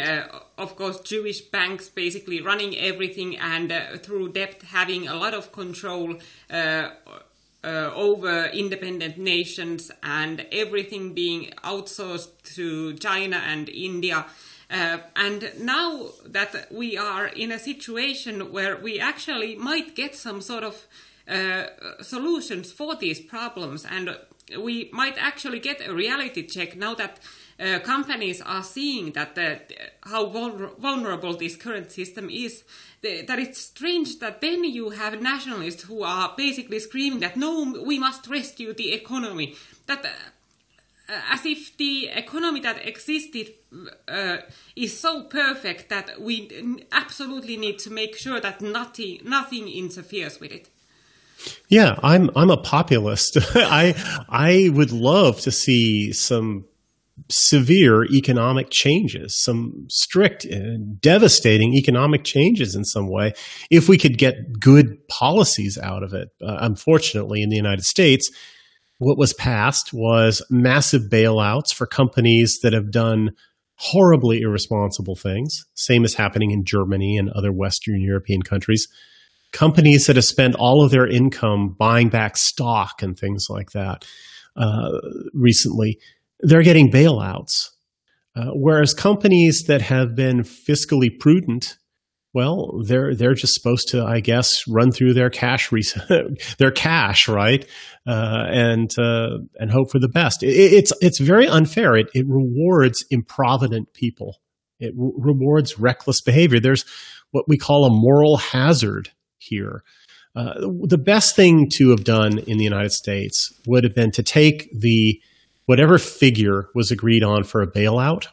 of course, Jewish banks basically running everything and through debt having a lot of control over independent nations and everything being outsourced to China and India. Uh, and now that we are in a situation where we actually might get some sort of uh, solutions for these problems, and we might actually get a reality check now that uh, companies are seeing that the, how vulnerable this current system is. The, that it's strange that then you have nationalists who are basically screaming that no, we must rescue the economy. That uh, as if the economy that existed uh, is so perfect that we absolutely need to make sure that nothing nothing interferes with it. Yeah, I'm I'm a populist. I I would love to see some severe economic changes, some strict, and devastating economic changes in some way, if we could get good policies out of it. Uh, unfortunately, in the United States, what was passed was massive bailouts for companies that have done horribly irresponsible things. Same is happening in Germany and other Western European countries. Companies that have spent all of their income buying back stock and things like that uh, recently, they're getting bailouts. Uh, whereas companies that have been fiscally prudent well, they're they're just supposed to, I guess, run through their cash their cash, right, uh, and uh, and hope for the best. It, it's it's very unfair. It it rewards improvident people. It re- rewards reckless behavior. There's what we call a moral hazard here. Uh, the best thing to have done in the United States would have been to take the whatever figure was agreed on for a bailout,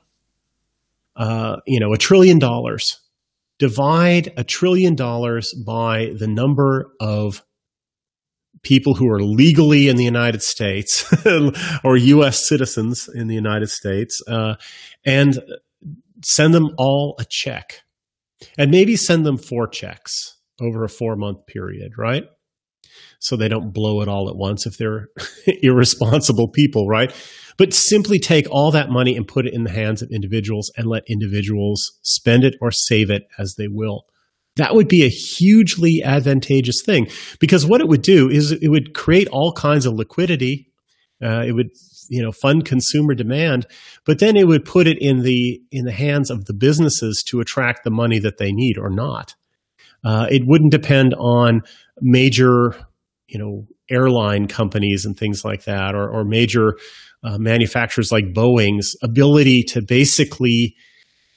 uh, you know, a trillion dollars divide a trillion dollars by the number of people who are legally in the United States or U.S. citizens in the United States uh, and send them all a check. And maybe send them four checks over a four month period, right? So they don't blow it all at once if they're irresponsible people, right? but simply take all that money and put it in the hands of individuals and let individuals spend it or save it as they will. That would be a hugely advantageous thing because what it would do is it would create all kinds of liquidity. Uh, it would, you know, fund consumer demand, but then it would put it in the in the hands of the businesses to attract the money that they need or not. Uh, it wouldn't depend on major, you know, airline companies and things like that, or, or major uh, manufacturers like Boeing's ability to basically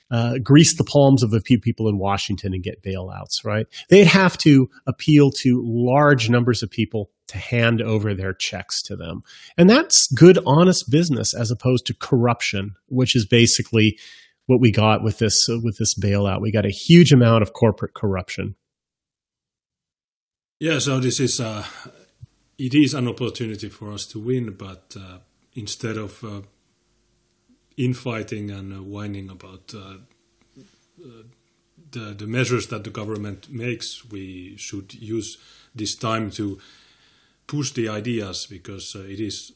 uh, grease the palms of a few people in Washington and get bailouts, right? They'd have to appeal to large numbers of people to hand over their checks to them. And that's good, honest business as opposed to corruption, which is basically what we got with this uh, with this bailout. We got a huge amount of corporate corruption. Yeah, so this is uh, it is an opportunity for us to win, but uh, instead of uh, infighting and uh, whining about uh, uh, the the measures that the government makes, we should use this time to push the ideas because it is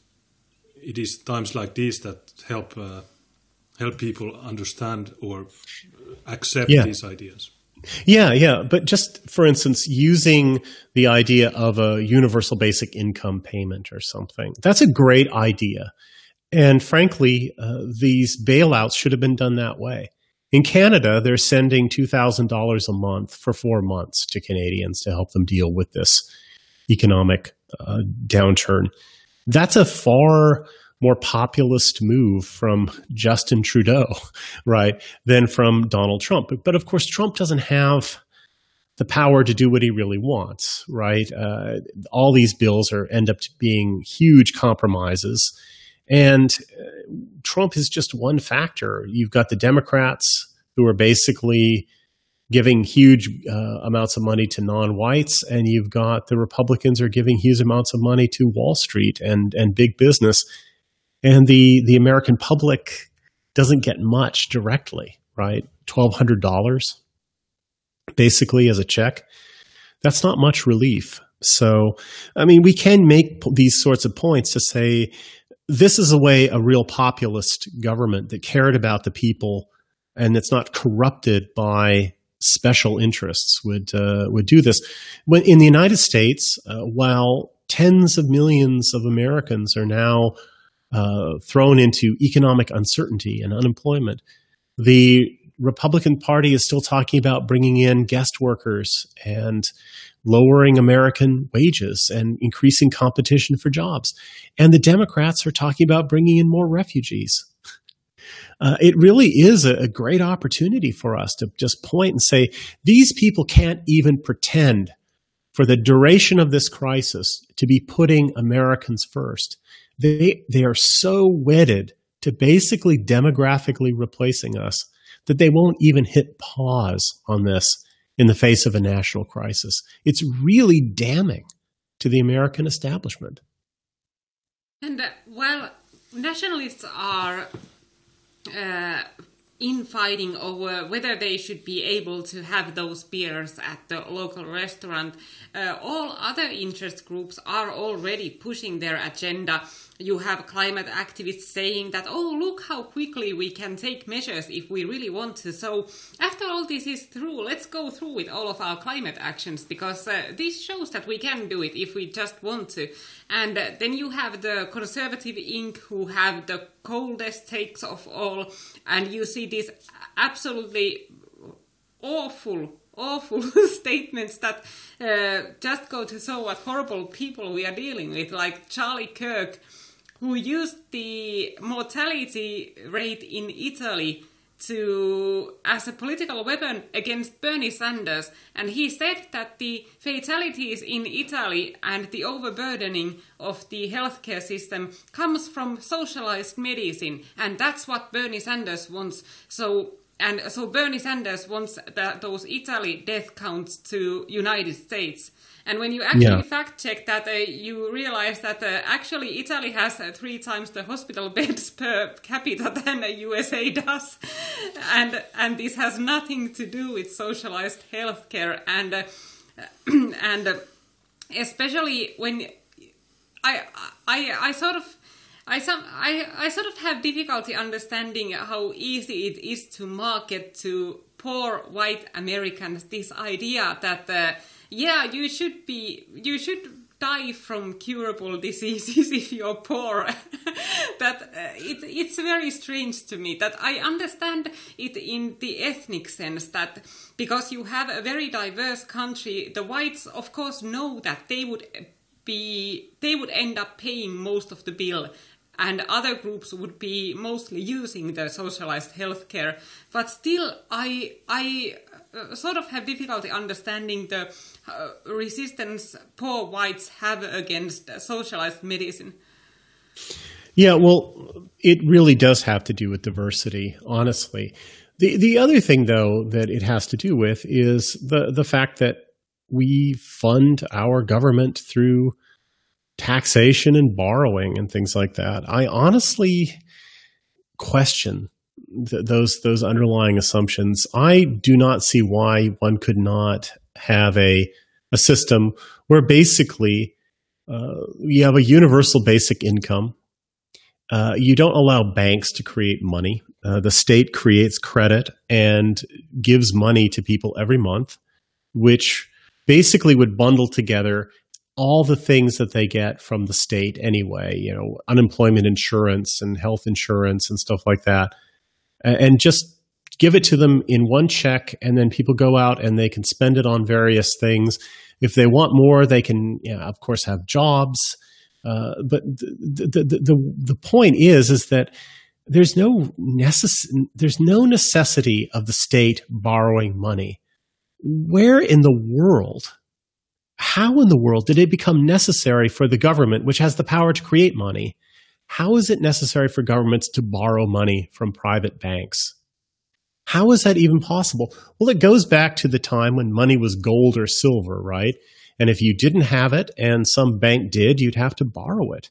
it is times like these that help help people understand or accept yeah. these ideas. Yeah, yeah. But just for instance, using the idea of a universal basic income payment or something, that's a great idea. And frankly, uh, these bailouts should have been done that way. In Canada, they're sending $2,000 a month for four months to Canadians to help them deal with this economic uh, downturn. That's a far more populist move from Justin Trudeau, right, than from Donald Trump. But of course, Trump doesn't have the power to do what he really wants, right? Uh, all these bills are end up being huge compromises, and uh, Trump is just one factor. You've got the Democrats who are basically giving huge uh, amounts of money to non-whites, and you've got the Republicans are giving huge amounts of money to Wall Street and and big business and the the American public doesn't get much directly, right? Twelve hundred dollars, basically as a check. That's not much relief. So, I mean, we can make these sorts of points to say this is a way a real populist government that cared about the people and that's not corrupted by special interests would uh, would do this. In the United States, uh, while tens of millions of Americans are now uh, thrown into economic uncertainty and unemployment. The Republican Party is still talking about bringing in guest workers and lowering American wages and increasing competition for jobs. And the Democrats are talking about bringing in more refugees. Uh, it really is a, a great opportunity for us to just point and say these people can't even pretend for the duration of this crisis to be putting Americans first they they are so wedded to basically demographically replacing us that they won't even hit pause on this in the face of a national crisis. It's really damning to the American establishment. And uh, while nationalists are uh, infighting over whether they should be able to have those beers at the local restaurant, uh, all other interest groups are already pushing their agenda you have climate activists saying that, oh, look how quickly we can take measures if we really want to. So, after all this is through, let's go through with all of our climate actions because uh, this shows that we can do it if we just want to. And uh, then you have the conservative Inc. who have the coldest takes of all, and you see these absolutely awful awful statements that uh, just go to show what horrible people we are dealing with, like Charlie Kirk who used the mortality rate in Italy to as a political weapon against Bernie Sanders. And he said that the fatalities in Italy and the overburdening of the healthcare system comes from socialized medicine. And that's what Bernie Sanders wants. So and so Bernie Sanders wants those Italy death counts to United States and when you actually yeah. fact check that, uh, you realize that uh, actually Italy has uh, three times the hospital beds per capita than the USA does, and and this has nothing to do with socialized healthcare and uh, and uh, especially when I I I sort of. I, some, I, I sort of have difficulty understanding how easy it is to market to poor white Americans this idea that uh, yeah, you should be, you should die from curable diseases if you're poor. that uh, it, it's very strange to me that I understand it in the ethnic sense that because you have a very diverse country, the whites of course know that they would be they would end up paying most of the bill and other groups would be mostly using the socialized healthcare but still i i sort of have difficulty understanding the uh, resistance poor whites have against socialized medicine yeah well it really does have to do with diversity honestly the the other thing though that it has to do with is the the fact that we fund our government through taxation and borrowing and things like that. I honestly question th- those those underlying assumptions. I do not see why one could not have a a system where basically uh, you have a universal basic income. Uh, you don't allow banks to create money. Uh, the state creates credit and gives money to people every month, which basically would bundle together all the things that they get from the state anyway, you know, unemployment insurance and health insurance and stuff like that, and just give it to them in one check, and then people go out and they can spend it on various things. If they want more, they can, you know, of course, have jobs. Uh, but the, the, the, the point is, is that there's no necess- there's no necessity of the state borrowing money. Where in the world how in the world did it become necessary for the government, which has the power to create money? How is it necessary for governments to borrow money from private banks? How is that even possible? Well, it goes back to the time when money was gold or silver, right? And if you didn't have it and some bank did, you'd have to borrow it.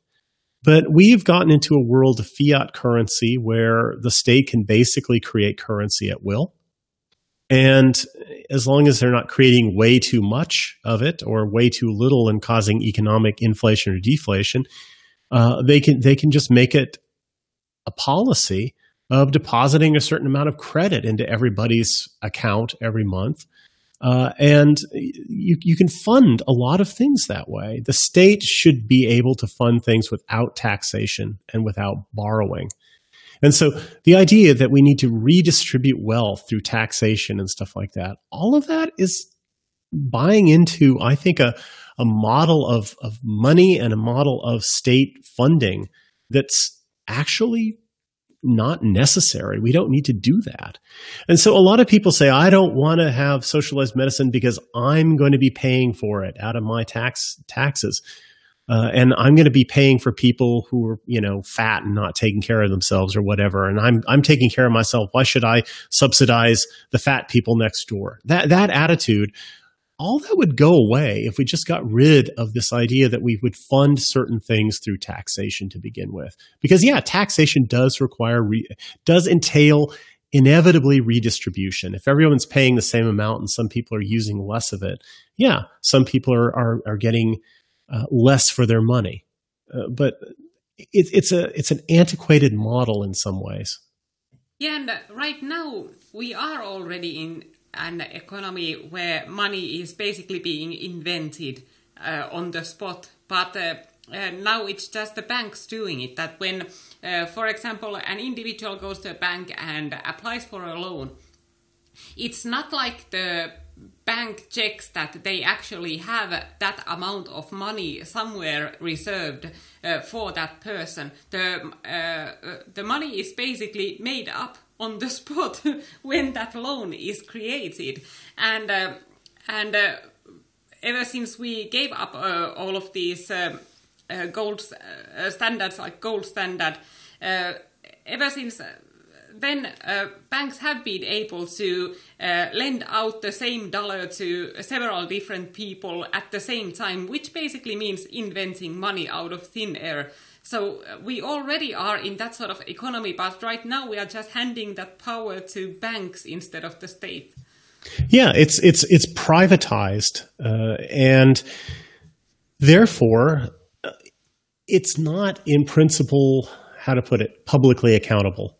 But we've gotten into a world of fiat currency where the state can basically create currency at will. And as long as they're not creating way too much of it or way too little and causing economic inflation or deflation, uh, they can they can just make it a policy of depositing a certain amount of credit into everybody's account every month. Uh, and you, you can fund a lot of things that way. The state should be able to fund things without taxation and without borrowing. And so the idea that we need to redistribute wealth through taxation and stuff like that, all of that is buying into, I think, a, a model of, of money and a model of state funding that's actually not necessary. We don't need to do that. And so a lot of people say, I don't want to have socialized medicine because I'm going to be paying for it out of my tax taxes. Uh, and I'm going to be paying for people who are, you know, fat and not taking care of themselves or whatever. And I'm I'm taking care of myself. Why should I subsidize the fat people next door? That that attitude, all that would go away if we just got rid of this idea that we would fund certain things through taxation to begin with. Because yeah, taxation does require re- does entail inevitably redistribution. If everyone's paying the same amount and some people are using less of it, yeah, some people are are, are getting uh, less for their money. Uh, but it, it's a it's an antiquated model in some ways. Yeah, and uh, right now we are already in an economy where money is basically being invented uh, on the spot. But uh, now it's just the banks doing it. That when, for example, an individual goes to a bank and applies for a loan, it's not like the bank checks that they actually have that amount of money somewhere reserved uh, for that person. The uh, uh the money is basically made up on the spot when that loan is created, and uh, and uh, ever since we gave up uh, all of these gold standards like gold standard, ever since then uh, banks have been able to uh, lend out the same dollar to several different people at the same time, which basically means inventing money out of thin air. So uh, we already are in that sort of economy, but right now we are just handing that power to banks instead of the state. Yeah, it's it's it's privatized, uh, and therefore, uh, it's not in principle how to put it publicly accountable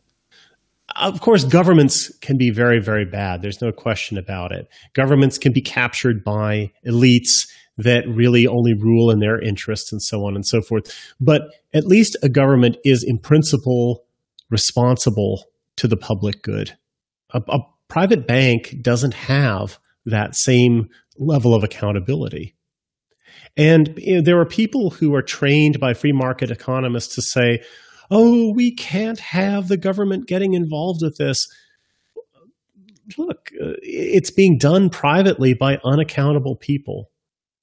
of course, governments can be very, very bad. There's no question about it. Governments can be captured by elites that really only rule in their interests and so on and so forth. But at least a government is, in principle, responsible to the public good. A, a private bank doesn't have that same level of accountability. And you know, there are people who are trained by free market economists to say, oh, we can't have the government getting involved with this. Look, uh, it's being done privately by unaccountable people.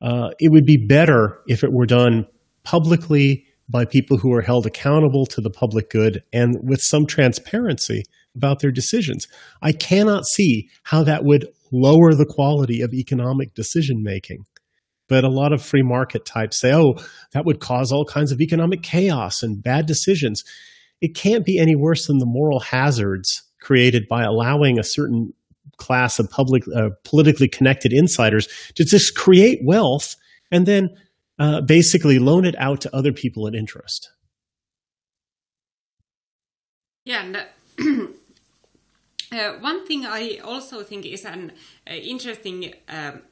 Uh, it would be better if it were done publicly by people who are held accountable to the public good and with some transparency about their decisions. I cannot see how that would lower the quality of economic decision making. But a lot of free market types say, oh, that would cause all kinds of economic chaos and bad decisions. It can't be any worse than the moral hazards created by allowing a certain class of public, uh, politically connected insiders to just create wealth and then uh, basically loan it out to other people at interest. Yeah, and, uh, one thing I also think is an uh, interesting um,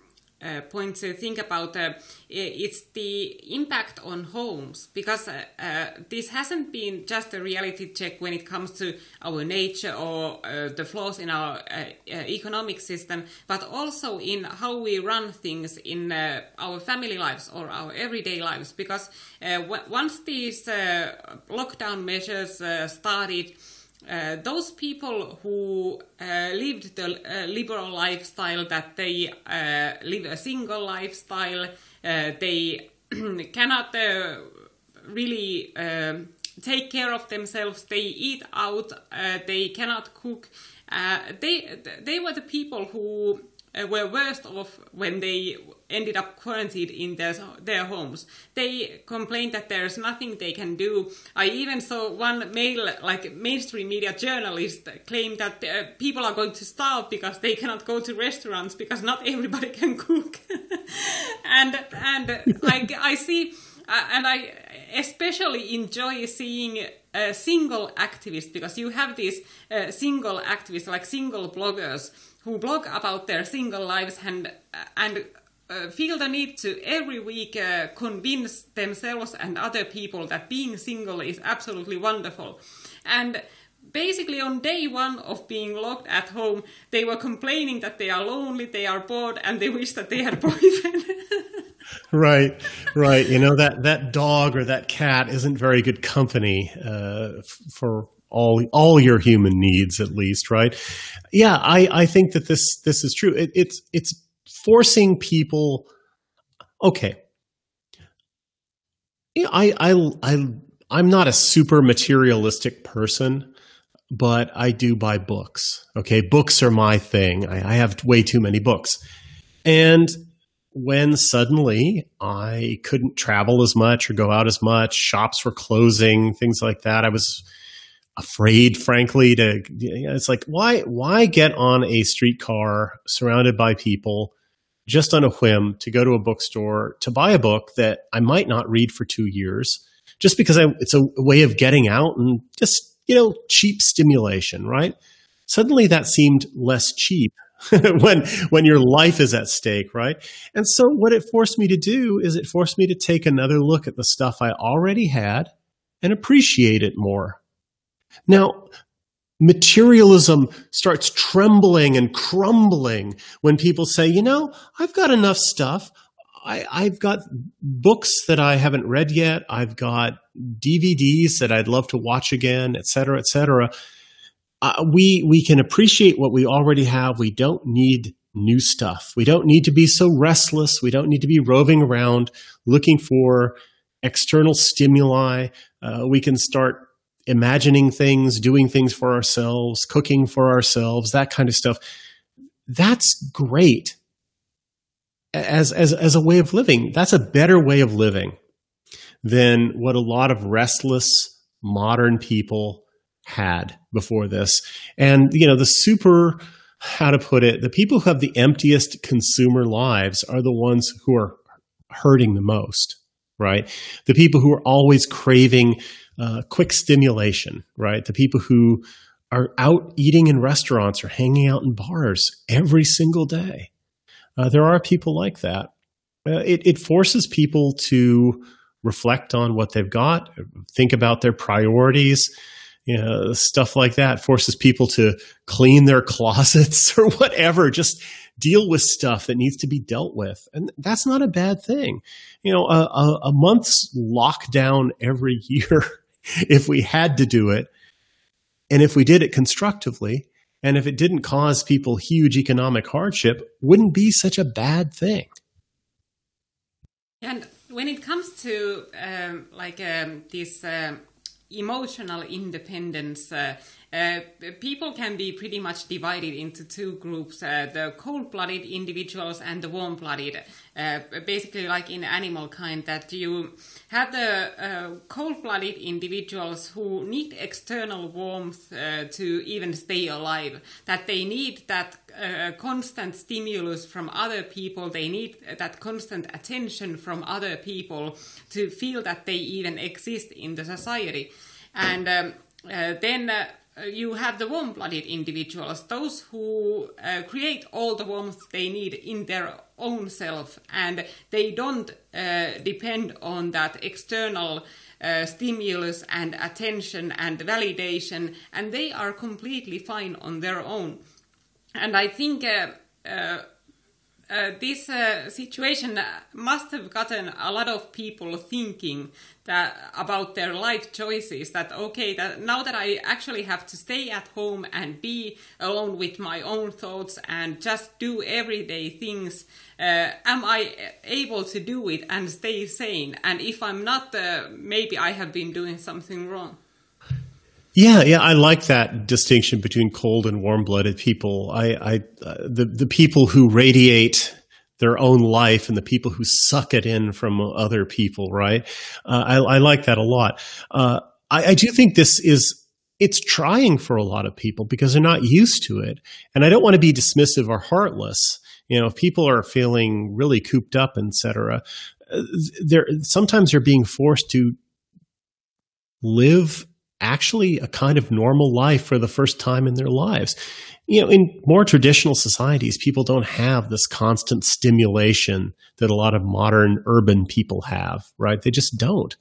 uh, point to think about uh, it's the impact on homes because uh, uh, this hasn't been just a reality check when it comes to our nature or uh, the flaws in our economic system but also in how we run things in our family lives or our everyday lives because once these lockdown measures started uh, those people who uh, lived the uh, liberal lifestyle, that they uh, live a single lifestyle, uh, they cannot uh, really um, take care of themselves. They eat out. they cannot cook. they they were the people who were worst off when they ended up quarantined in their, their homes. They complained that there's nothing they can do. I even saw one male, like mainstream media journalist, claim that uh, people are going to starve because they cannot go to restaurants because not everybody can cook. and and I, I see, uh, and I especially enjoy seeing a single activists because you have these uh, single activists like single bloggers who blog about their single lives and and uh, feel the need to every week uh, convince themselves and other people that being single is absolutely wonderful. And basically, on day one of being locked at home, they were complaining that they are lonely, they are bored, and they wish that they had a boyfriend. right, right. You know that that dog or that cat isn't very good company uh, for all all your human needs at least right yeah i i think that this this is true it, it's it's forcing people okay. Yeah, I, I i i'm not a super materialistic person but i do buy books okay? Books are my thing. I, I have way too many books. And when suddenly I couldn't travel as much or go out as much, shops were closing, things like that. I was afraid, frankly, to, it's like, why, why get on a streetcar surrounded by people just on a whim to go to a bookstore to buy a book that I might not read for two years just because I, it's a way of getting out and just, you know, cheap stimulation, right? Suddenly that seemed less cheap when when your life is at stake, right? And so what it forced me to do is it forced me to take another look at the stuff I already had and appreciate it more. Now, materialism starts trembling and crumbling when people say, you know, I've got enough stuff. I, have got books that I haven't read yet. I've got DVDs that I'd love to watch again, et cetera, et cetera. Uh, we, we can appreciate what we already have. We don't need new stuff. We don't need to be so restless. We don't need to be roving around looking for external stimuli. Uh, we can start imagining things, doing things for ourselves, cooking for ourselves, that kind of stuff. That's great as, as, as a way of living. That's a better way of living than what a lot of restless modern people had before this. And, you know, the super, how to put it, the people who have the emptiest consumer lives are the ones who are hurting the most, right? The people who are always craving uh, quick stimulation, right? The people who are out eating in restaurants or hanging out in bars every single day. Uh, there are people like that. Uh, it, it forces people to reflect on what they've got, think about their priorities, you know, stuff like that. Forces people to clean their closets or whatever. Just deal with stuff that needs to be dealt with. And that's not a bad thing. You know, a, a, a month's lockdown every year, if we had to do it, and if we did it constructively, and if it didn't cause people huge economic hardship, wouldn't be such a bad thing. And when it comes to um, like um, this uh, emotional independence, uh, uh, people can be pretty much divided into two groups uh, the cold blooded individuals and the warm blooded. Uh, basically, like in animal kind, that you have the uh, cold blooded individuals who need external warmth uh, to even stay alive, that they need that constant stimulus from other people, they need that constant attention from other people to feel that they even exist in the society. And um, then uh, you have the warm-blooded individuals, those who uh, create all the warmth they need in their own self, and they don't uh, depend on that external uh, stimulus and attention and validation, and they are completely fine on their own. And I think uh, this uh, situation must have gotten a lot of people thinking that about their life choices that okay that now that i actually have to stay at home and be alone with my own thoughts and just do everyday things uh, am i able to do it and stay sane? And if i'm not uh, maybe i have been doing something wrong yeah, yeah, I like that distinction between cold and warm-blooded people. I, I, uh, the the people who radiate their own life and the people who suck it in from other people, right? Uh, I, I, like that a lot. Uh, I, I do think this is it's trying for a lot of people because they're not used to it, and I don't want to be dismissive or heartless. You know, if people are feeling really cooped up, etc., uh, they're sometimes they're being forced to live actually a kind of normal life for the first time in their lives. You know, in more traditional societies, people don't have this constant stimulation that a lot of modern urban people have, right? They just don't.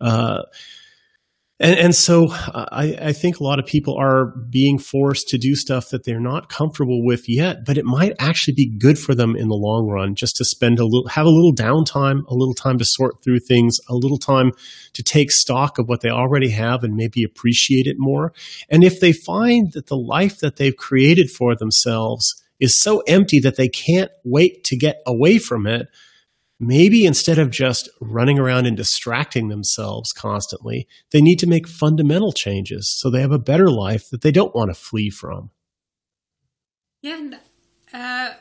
Uh, and, and so uh, I, I, think a lot of people are being forced to do stuff that they're not comfortable with yet, but it might actually be good for them in the long run just to spend a little, have a little downtime, a little time to sort through things, a little time to take stock of what they already have and maybe appreciate it more. And if they find that the life that they've created for themselves is so empty that they can't wait to get away from it, maybe instead of just running around and distracting themselves constantly, they need to make fundamental changes so they have a better life that they don't want to flee from. Yeah, uh,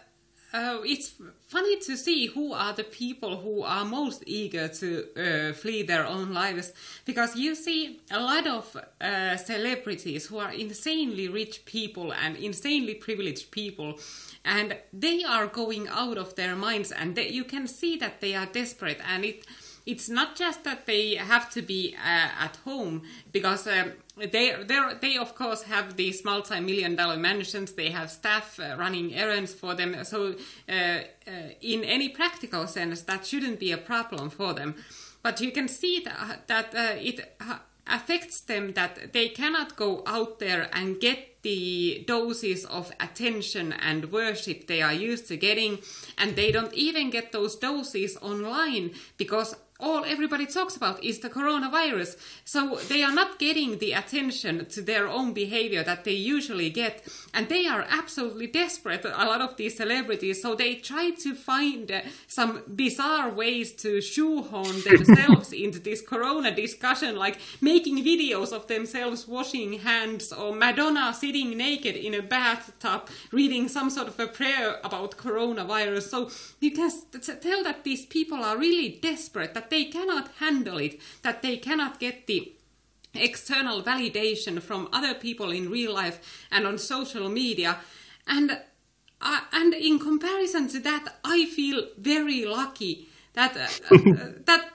uh, it's funny to see who are the people who are most eager to uh, flee their own lives. Because you see a lot of uh, celebrities who are insanely rich people and insanely privileged people and they are going out of their minds and they, you can see that they are desperate and it it's not just that they have to be uh, at home because um, they they of course have these multi-million dollar mansions. They have staff uh, running errands for them. So uh, uh in any practical sense that shouldn't be a problem for them. But you can see that, that uh, it affects them that they cannot go out there and get the doses of attention and worship they are used to getting. And they don't even get those doses online because all everybody talks about is the coronavirus. So they are not getting the attention to their own behavior that they usually get. And they are absolutely desperate, a lot of these celebrities. So they try to find uh, some bizarre ways to shoehorn themselves into this corona discussion, like making videos of themselves washing hands or Madonna sitting naked in a bathtub reading some sort of a prayer about coronavirus. So you can tell that these people are really desperate, that they cannot handle it, that they cannot get the external validation from other people in real life and on social media. And uh, and in comparison to that, I feel very lucky that uh, that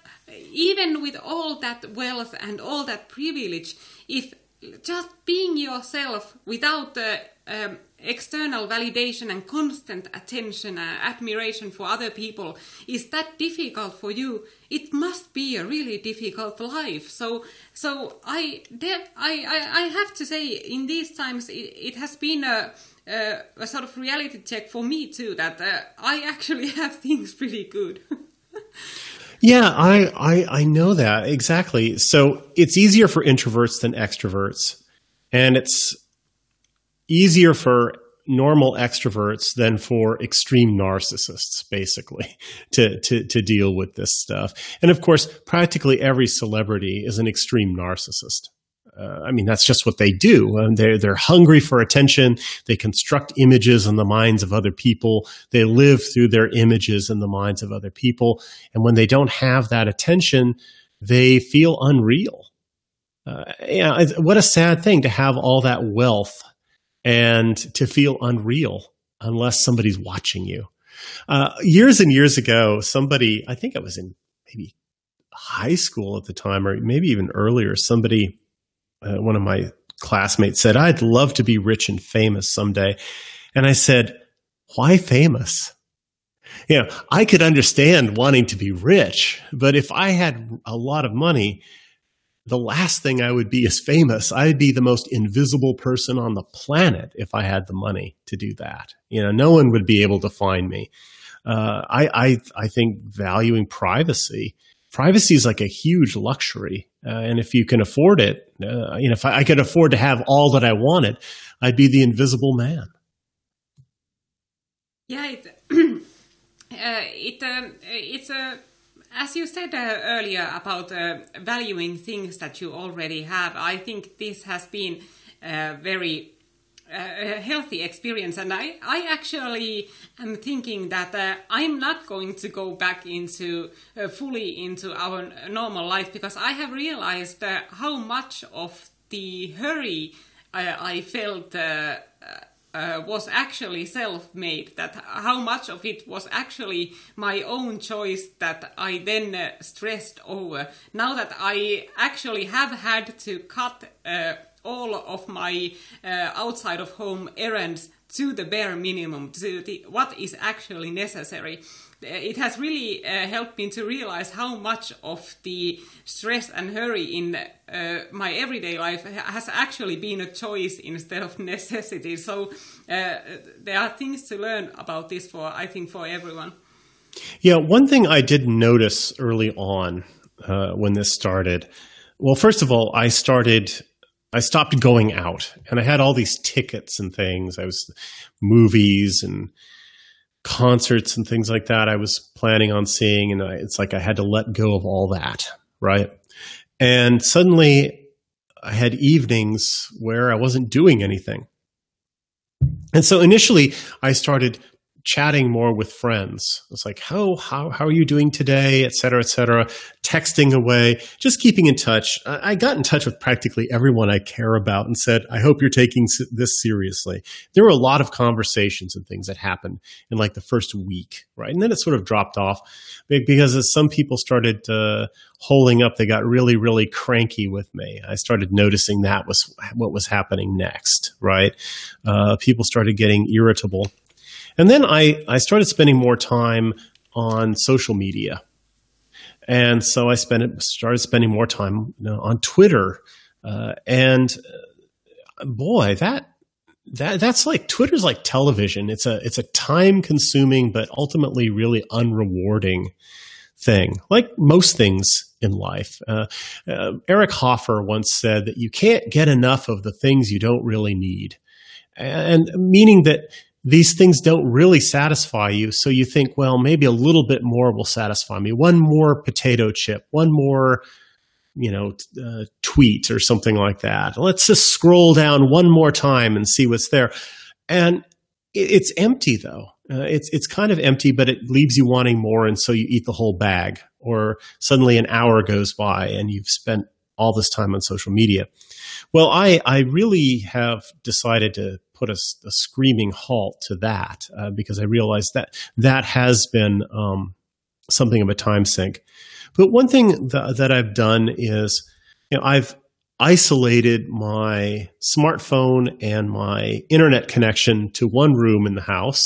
even with all that wealth and all that privilege, if just being yourself without the um, external validation and constant attention and admiration for other people is that difficult for you it must be a really difficult life so so i i i, I have to say in these times it, it has been a uh, a sort of reality check for me too that uh, I actually have things pretty good. yeah, I, I I know that exactly. So it's easier for introverts than extroverts, and it's easier for normal extroverts than for extreme narcissists, basically, to, to, to deal with this stuff. And of course, practically every celebrity is an extreme narcissist. Uh, I mean, that's just what they do. And they're, they're hungry for attention. They construct images in the minds of other people. They live through their images in the minds of other people. And when they don't have that attention, they feel unreal. Uh, yeah, what a sad thing to have all that wealth and to feel unreal unless somebody's watching you. Uh, years and years ago, somebody, I think I was in maybe high school at the time, or maybe even earlier, somebody, uh, one of my classmates said, I'd love to be rich and famous someday. And I said, why famous? You know, I could understand wanting to be rich, but if I had a lot of money, the last thing I would be is famous. I'd be the most invisible person on the planet if I had the money to do that. You know, no one would be able to find me. Uh, I, I, I think valuing privacy, privacy is like a huge luxury. Uh, and if you can afford it, uh, you know, if I, I, could afford to have all that I wanted, I'd be the invisible man. Yeah, it, uh, it um, it's a as you said uh, earlier about uh, valuing things that you already have, I think this has been very uh, healthy experience. And I, I actually am thinking that uh, I'm not going to go back into uh, fully into our normal life because I have realized uh, how much of the hurry I felt uh, was actually self-made that how much of it was actually my own choice that i then uh, stressed over now that i actually have had to cut uh, all of my uh, outside of home errands to the bare minimum to the, what is actually necessary it has really uh, helped me to realize how much of the stress and hurry in uh, my everyday life has actually been a choice instead of necessity. So uh, there are things to learn about this for, I think, for everyone. Yeah, one thing I did notice early on uh, when this started. Well, first of all, I started I stopped going out and I had all these tickets and things. I was movies and concerts and things like that I was planning on seeing. And I, it's like I had to let go of all that, right? And suddenly I had evenings where I wasn't doing anything. And so initially I started chatting more with friends. It's like, how, how, how are you doing today? Et cetera, et cetera. Texting away, just keeping in touch. I got in touch with practically everyone I care about and said, I hope you're taking this seriously. There were a lot of conversations and things that happened in like the first week, right? And then it sort of dropped off because as some people started uh, holding up, they got really, really cranky with me. I started noticing that was what was happening next, right? Uh, people started getting irritable and then I, I started spending more time on social media. And so I spent, started spending more time you know, on Twitter. Uh, and uh, boy, that, that, that's like Twitter's like television. It's a, it's a time consuming, but ultimately really unrewarding thing, like most things in life. Uh, uh, Eric Hoffer once said that you can't get enough of the things you don't really need. And meaning that these things don't really satisfy you. So you think, well, maybe a little bit more will satisfy me. One more potato chip, one more, you know, uh, tweet or something like that. Let's just scroll down one more time and see what's there. And it's empty though. Uh, it's it's kind of empty, but it leaves you wanting more, and so you eat the whole bag. Or suddenly an hour goes by and you've spent all this time on social media. Well, I I really have decided to put a, a screaming halt to that uh, because I realized that that has been um, something of a time sink. But one thing that, that I've done is, you know, I've isolated my smartphone and my internet connection to one room in the house.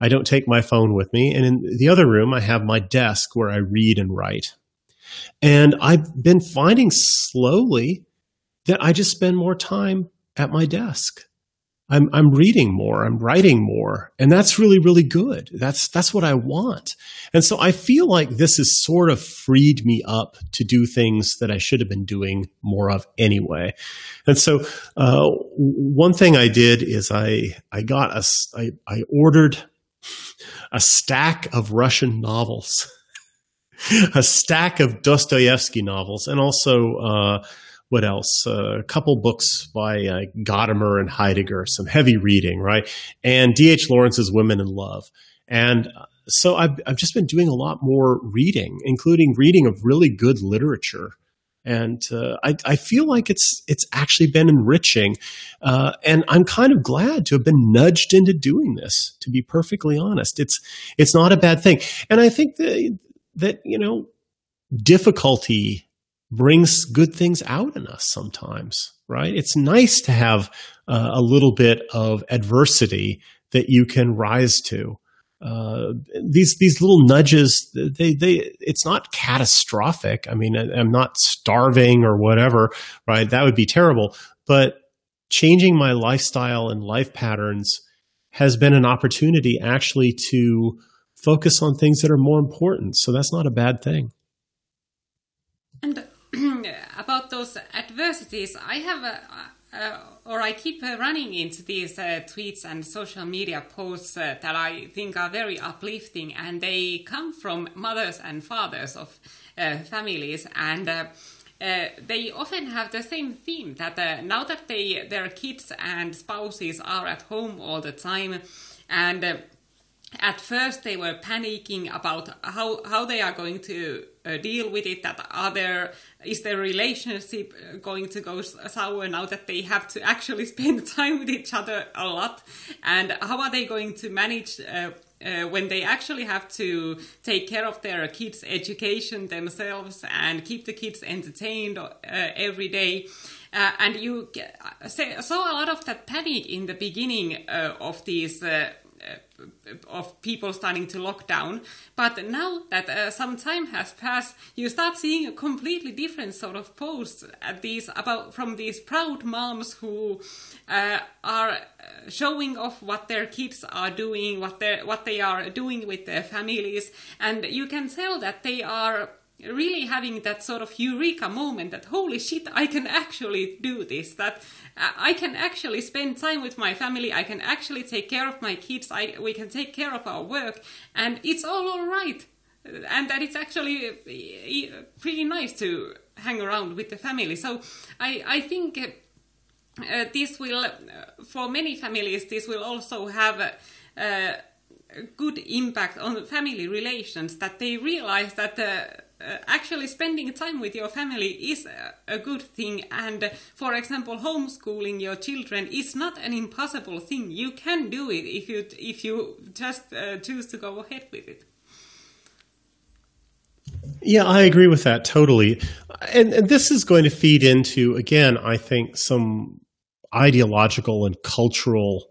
I don't take my phone with me. And in the other room, I have my desk where I read and write. And I've been finding slowly that I just spend more time at my desk. I'm, I'm reading more, I'm writing more, and that's really, really good. That's, that's what I want. And so I feel like this has sort of freed me up to do things that I should have been doing more of anyway. And so, uh, one thing I did is I, I got a, I, I ordered a stack of Russian novels, a stack of Dostoevsky novels, and also, uh, what else? Uh, a couple books by uh, Gadamer and Heidegger, some heavy reading, right? And D.H. Lawrence's Women in Love. And uh, so I've, I've just been doing a lot more reading, including reading of really good literature. And uh, I, I, feel like it's it's actually been enriching, uh, and I'm kind of glad to have been nudged into doing this. To be perfectly honest, it's it's not a bad thing, and I think that that you know difficulty brings good things out in us sometimes, right? It's nice to have uh, a little bit of adversity that you can rise to. Uh, these these little nudges, they they it's not catastrophic. I mean, I'm not starving or whatever, right? That would be terrible. But changing my lifestyle and life patterns has been an opportunity actually to focus on things that are more important. So that's not a bad thing. And those adversities, I have uh, or I keep uh, running into these uh, tweets and social media posts uh, that I think are very uplifting, and they come from mothers and fathers of uh, families, and uh, they often have the same theme that now that they their kids and spouses are at home all the time, and at first they were panicking about how, how they are going to uh, deal with it that are is their relationship uh, going to go sour now that they have to actually spend time with each other a lot and how are they going to manage uh, uh, when they actually have to take care of their kids' education themselves and keep the kids entertained uh, every day. Uh, and you saw a lot of that panic in the beginning of these of people starting to lock down. But now that uh, some time has passed, you start seeing a completely different sort of posts at these about from these proud moms who uh, are uh, showing off what their kids are doing, what they what they are doing with their families, and you can tell that they are really having that sort of eureka moment that holy shit i can actually do this that i can actually spend time with my family i can actually take care of my kids I, we can take care of our work and it's all all right and that it's actually uh, pretty nice to hang around with the family. So i i think uh, this will uh, for many families this will also have a, good impact on family relations that they realize that uh, uh, actually spending time with your family is a, a, good thing and for example homeschooling your children is not an impossible thing you can do it if you if you just uh, choose to go ahead with it yeah, I agree with that totally. And, and, this is going to feed into, again, I think, some ideological and cultural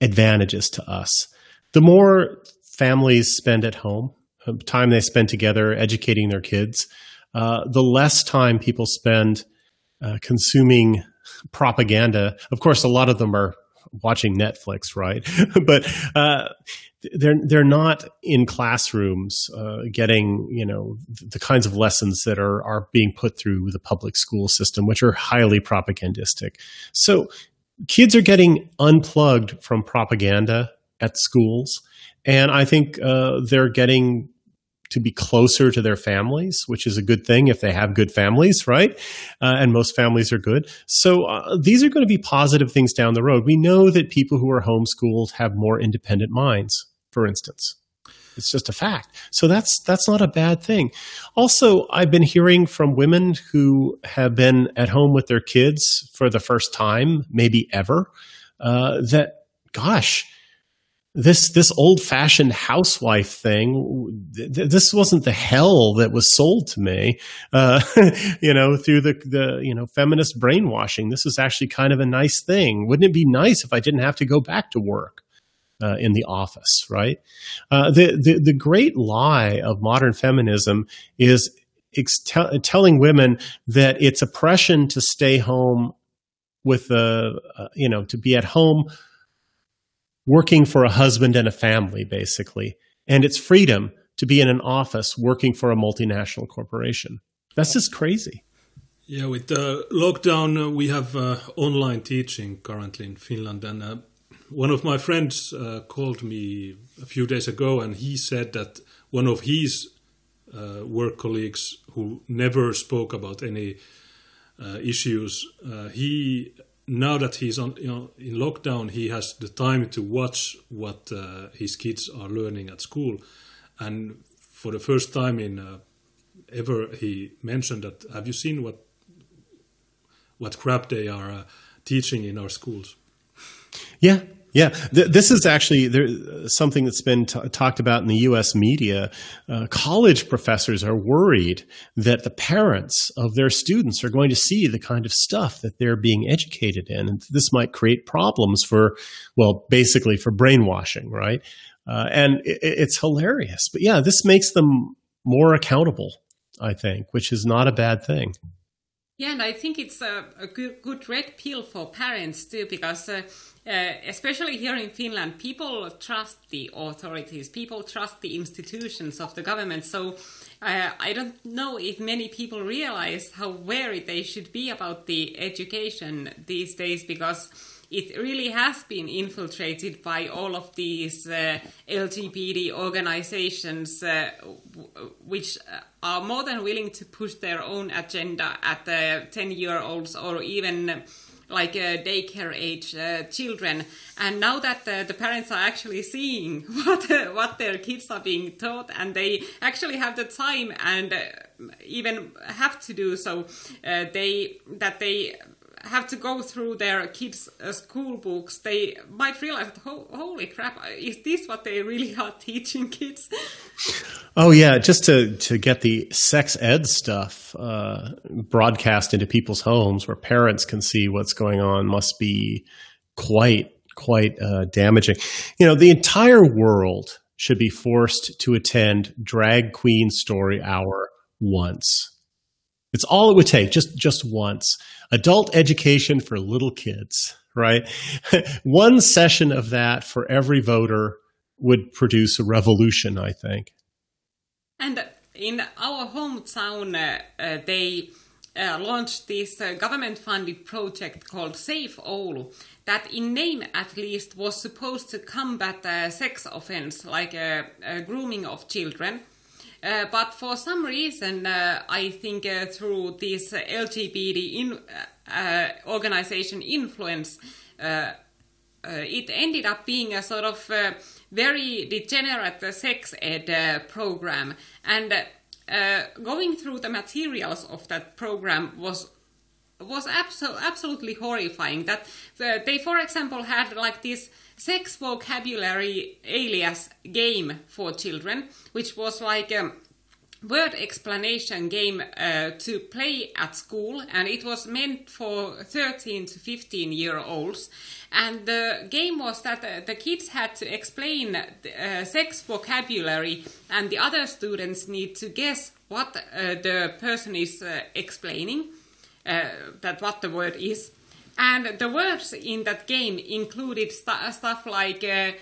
advantages to us. The more families spend at home, time they spend together educating their kids, uh, the less time people spend uh, consuming propaganda. Of course, a lot of them are watching Netflix, right? but uh, they're they're not in classrooms uh, getting you know the kinds of lessons that are are being put through the public school system, which are highly propagandistic. So kids are getting unplugged from propaganda at schools, and I think uh, they're getting to be closer to their families, which is a good thing if they have good families, right? Uh, and most families are good. So uh, these are going to be positive things down the road. We know that people who are homeschooled have more independent minds, for instance. It's just a fact. So that's that's not a bad thing. Also, I've been hearing from women who have been at home with their kids for the first time, maybe ever, uh, that gosh, this this old fashioned housewife thing th- this wasn't the hell that was sold to me uh, you know through the the you know feminist brainwashing. This is actually kind of a nice thing. Wouldn't it be nice if i didn't have to go back to work uh, in the office right? Uh, the, the the great lie of modern feminism is ex- t- telling women that it's oppression to stay home with a, uh, you know, to be at home working for a husband and a family, basically. And it's freedom to be in an office working for a multinational corporation. That's just crazy. Yeah, with the lockdown, uh, we have uh, online teaching currently in Finland. And uh, one of my friends uh, called me a few days ago and he said that one of his uh, work colleagues who never spoke about any uh, issues, he now that he's on you know in lockdown he has the time to watch what uh, his kids are learning at school. And for the first time in uh, ever he mentioned that have you seen what what crap they are uh, teaching in our schools? Yeah yeah, th- this is actually there, something that's been t- talked about in the U.S. media. Uh, college professors are worried that the parents of their students are going to see the kind of stuff that they're being educated in, and this might create problems for, well, basically for brainwashing, right? Uh, and it, it's hilarious, but yeah, this makes them more accountable. I think, which is not a bad thing. Yeah, and I think it's a, a good, good red pill for parents too, because uh, uh, especially here in Finland, people trust the authorities, people trust the institutions of the government. So uh, I don't know if many people realize how wary they should be about the education these days, because it really has been infiltrated by all of these uh, LGBT organizations, uh, which are more than willing to push their own agenda at the 10 year olds or even like uh, daycare age uh, children. And now that uh, the parents are actually seeing what what their kids are being taught and they actually have the time and uh, even have to do so uh, they that they have to go through their kids' uh, school books, they might realize, holy crap, is this what they really are teaching kids? Oh yeah, just to to get the sex ed stuff uh, broadcast into people's homes where parents can see what's going on must be quite quite uh, damaging. You know, the entire world should be forced to attend drag queen story hour once. It's all it would take, just just once. Adult education for little kids, right? One session of that for every voter would produce a revolution, I think. And in our hometown, uh, uh, they uh, launched this uh, government-funded project called Safe Oulu that in name at least was supposed to combat uh, sex offense like grooming of children uh, but for some reason, uh, I think uh, through this LGBT in, uh, organization influence, uh, it ended up being a sort of very degenerate sex ed program. And going through the materials of that program was was abso- absolutely horrifying. That they, for example, had like this sex vocabulary alias game for children, which was like a word explanation game uh, to play at school, and it was meant for 13 to 15 year olds. And the game was that uh, the kids had to explain uh, sex vocabulary, and the other students need to guess what uh, the person is uh, explaining, uh, that what the word is. And the words in that game included st- stuff like uh,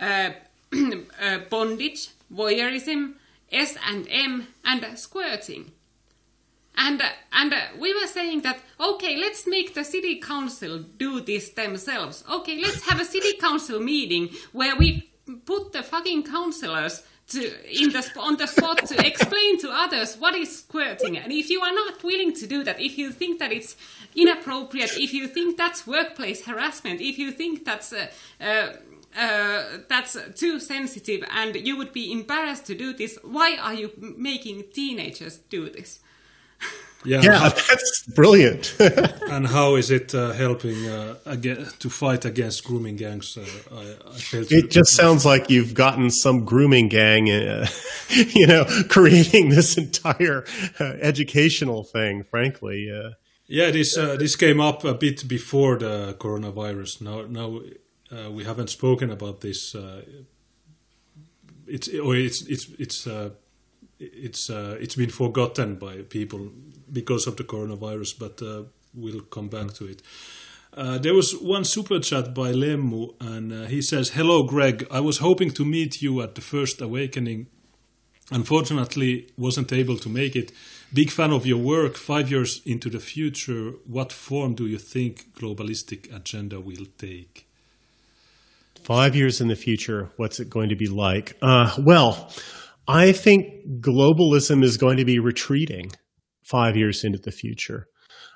uh, uh, bondage, voyeurism, S and M, and squirting. And, and we were saying that, okay, let's make the city council do this themselves. Okay, let's have a city council meeting where we put the fucking councillors to, in the, on the spot to explain to others what is squirting. And if you are not willing to do that, if you think that it's inappropriate, if you think that's workplace harassment, if you think that's uh, uh, uh, that's too sensitive and you would be embarrassed to do this, why are you making teenagers do this? Yeah, yeah that's brilliant. and how is it uh, helping uh, again, to fight against grooming gangs? Uh, I, I it just sounds like you've gotten some grooming gang, uh, you know, creating this entire uh, educational thing. Frankly, yeah, this this came up a bit before the coronavirus. Now, now we haven't spoken about this. it's or it's it's it's it's uh, it's been forgotten by people because of the coronavirus, but uh, we'll come back to it. Uh, there was one super chat by Lemmu, and uh, he says, "Hello, Greg. I was hoping to meet you at the first awakening. Unfortunately, wasn't able to make it. Big fan of your work. Five years into the future, what form do you think globalistic agenda will take?" Five years in the future, what's it going to be like? Uh, well, I think globalism is going to be retreating five years into the future.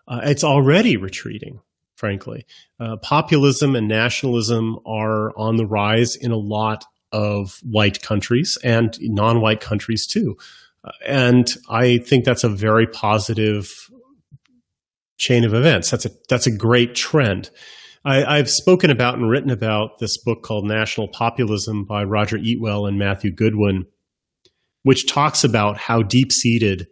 Uh, it's already retreating frankly. Uh, populism and nationalism are on the rise in a lot of white countries and non white countries too. Uh, and I think that's a very positive chain of events. That's a, that's a great trend. I, have spoken about and written about this book called National Populism by Roger Eatwell and Matthew Goodwin, which talks about how deep seated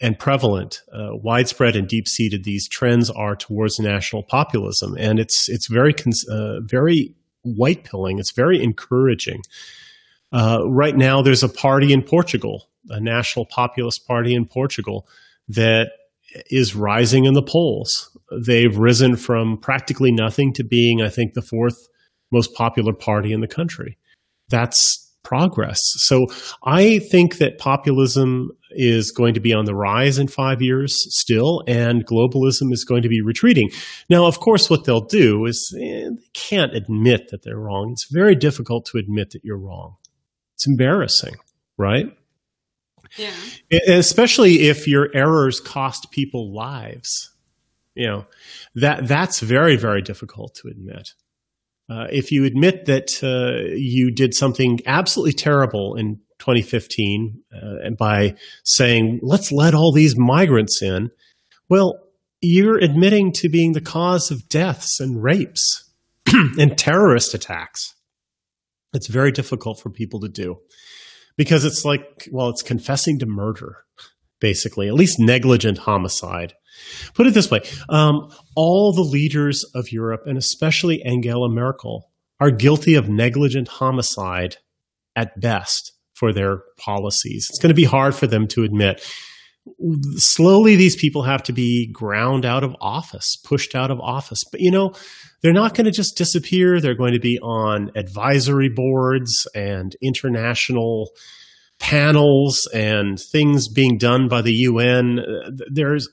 and prevalent, uh, widespread and deep seated these trends are towards national populism, and it's it's very uh, very white pilling. It's very encouraging. Uh, right now, there's a party in Portugal, a national populist party in Portugal, that is rising in the polls. They've risen from practically nothing to being, I think, the fourth most popular party in the country. That's progress. So I think that populism is going to be on the rise in five years still, and globalism is going to be retreating. Now, of course, what they'll do is eh, they can't admit that they're wrong. It's very difficult to admit that you're wrong. It's embarrassing, right? Yeah. Especially if your errors cost people lives. You know, that that's very, very difficult to admit. Uh, if you admit that uh, you did something absolutely terrible in 2015 uh, and by saying, let's let all these migrants in, well, you're admitting to being the cause of deaths and rapes and terrorist attacks. It's very difficult for people to do because it's like, well, it's confessing to murder, basically, at least negligent homicide. Put it this way um, all the leaders of Europe, and especially Angela Merkel, are guilty of negligent homicide at best for their policies. It's going to be hard for them to admit. Slowly, these people have to be ground out of office, pushed out of office. But you know, they're not going to just disappear. They're going to be on advisory boards and international panels and things being done by the UN. Uh, there's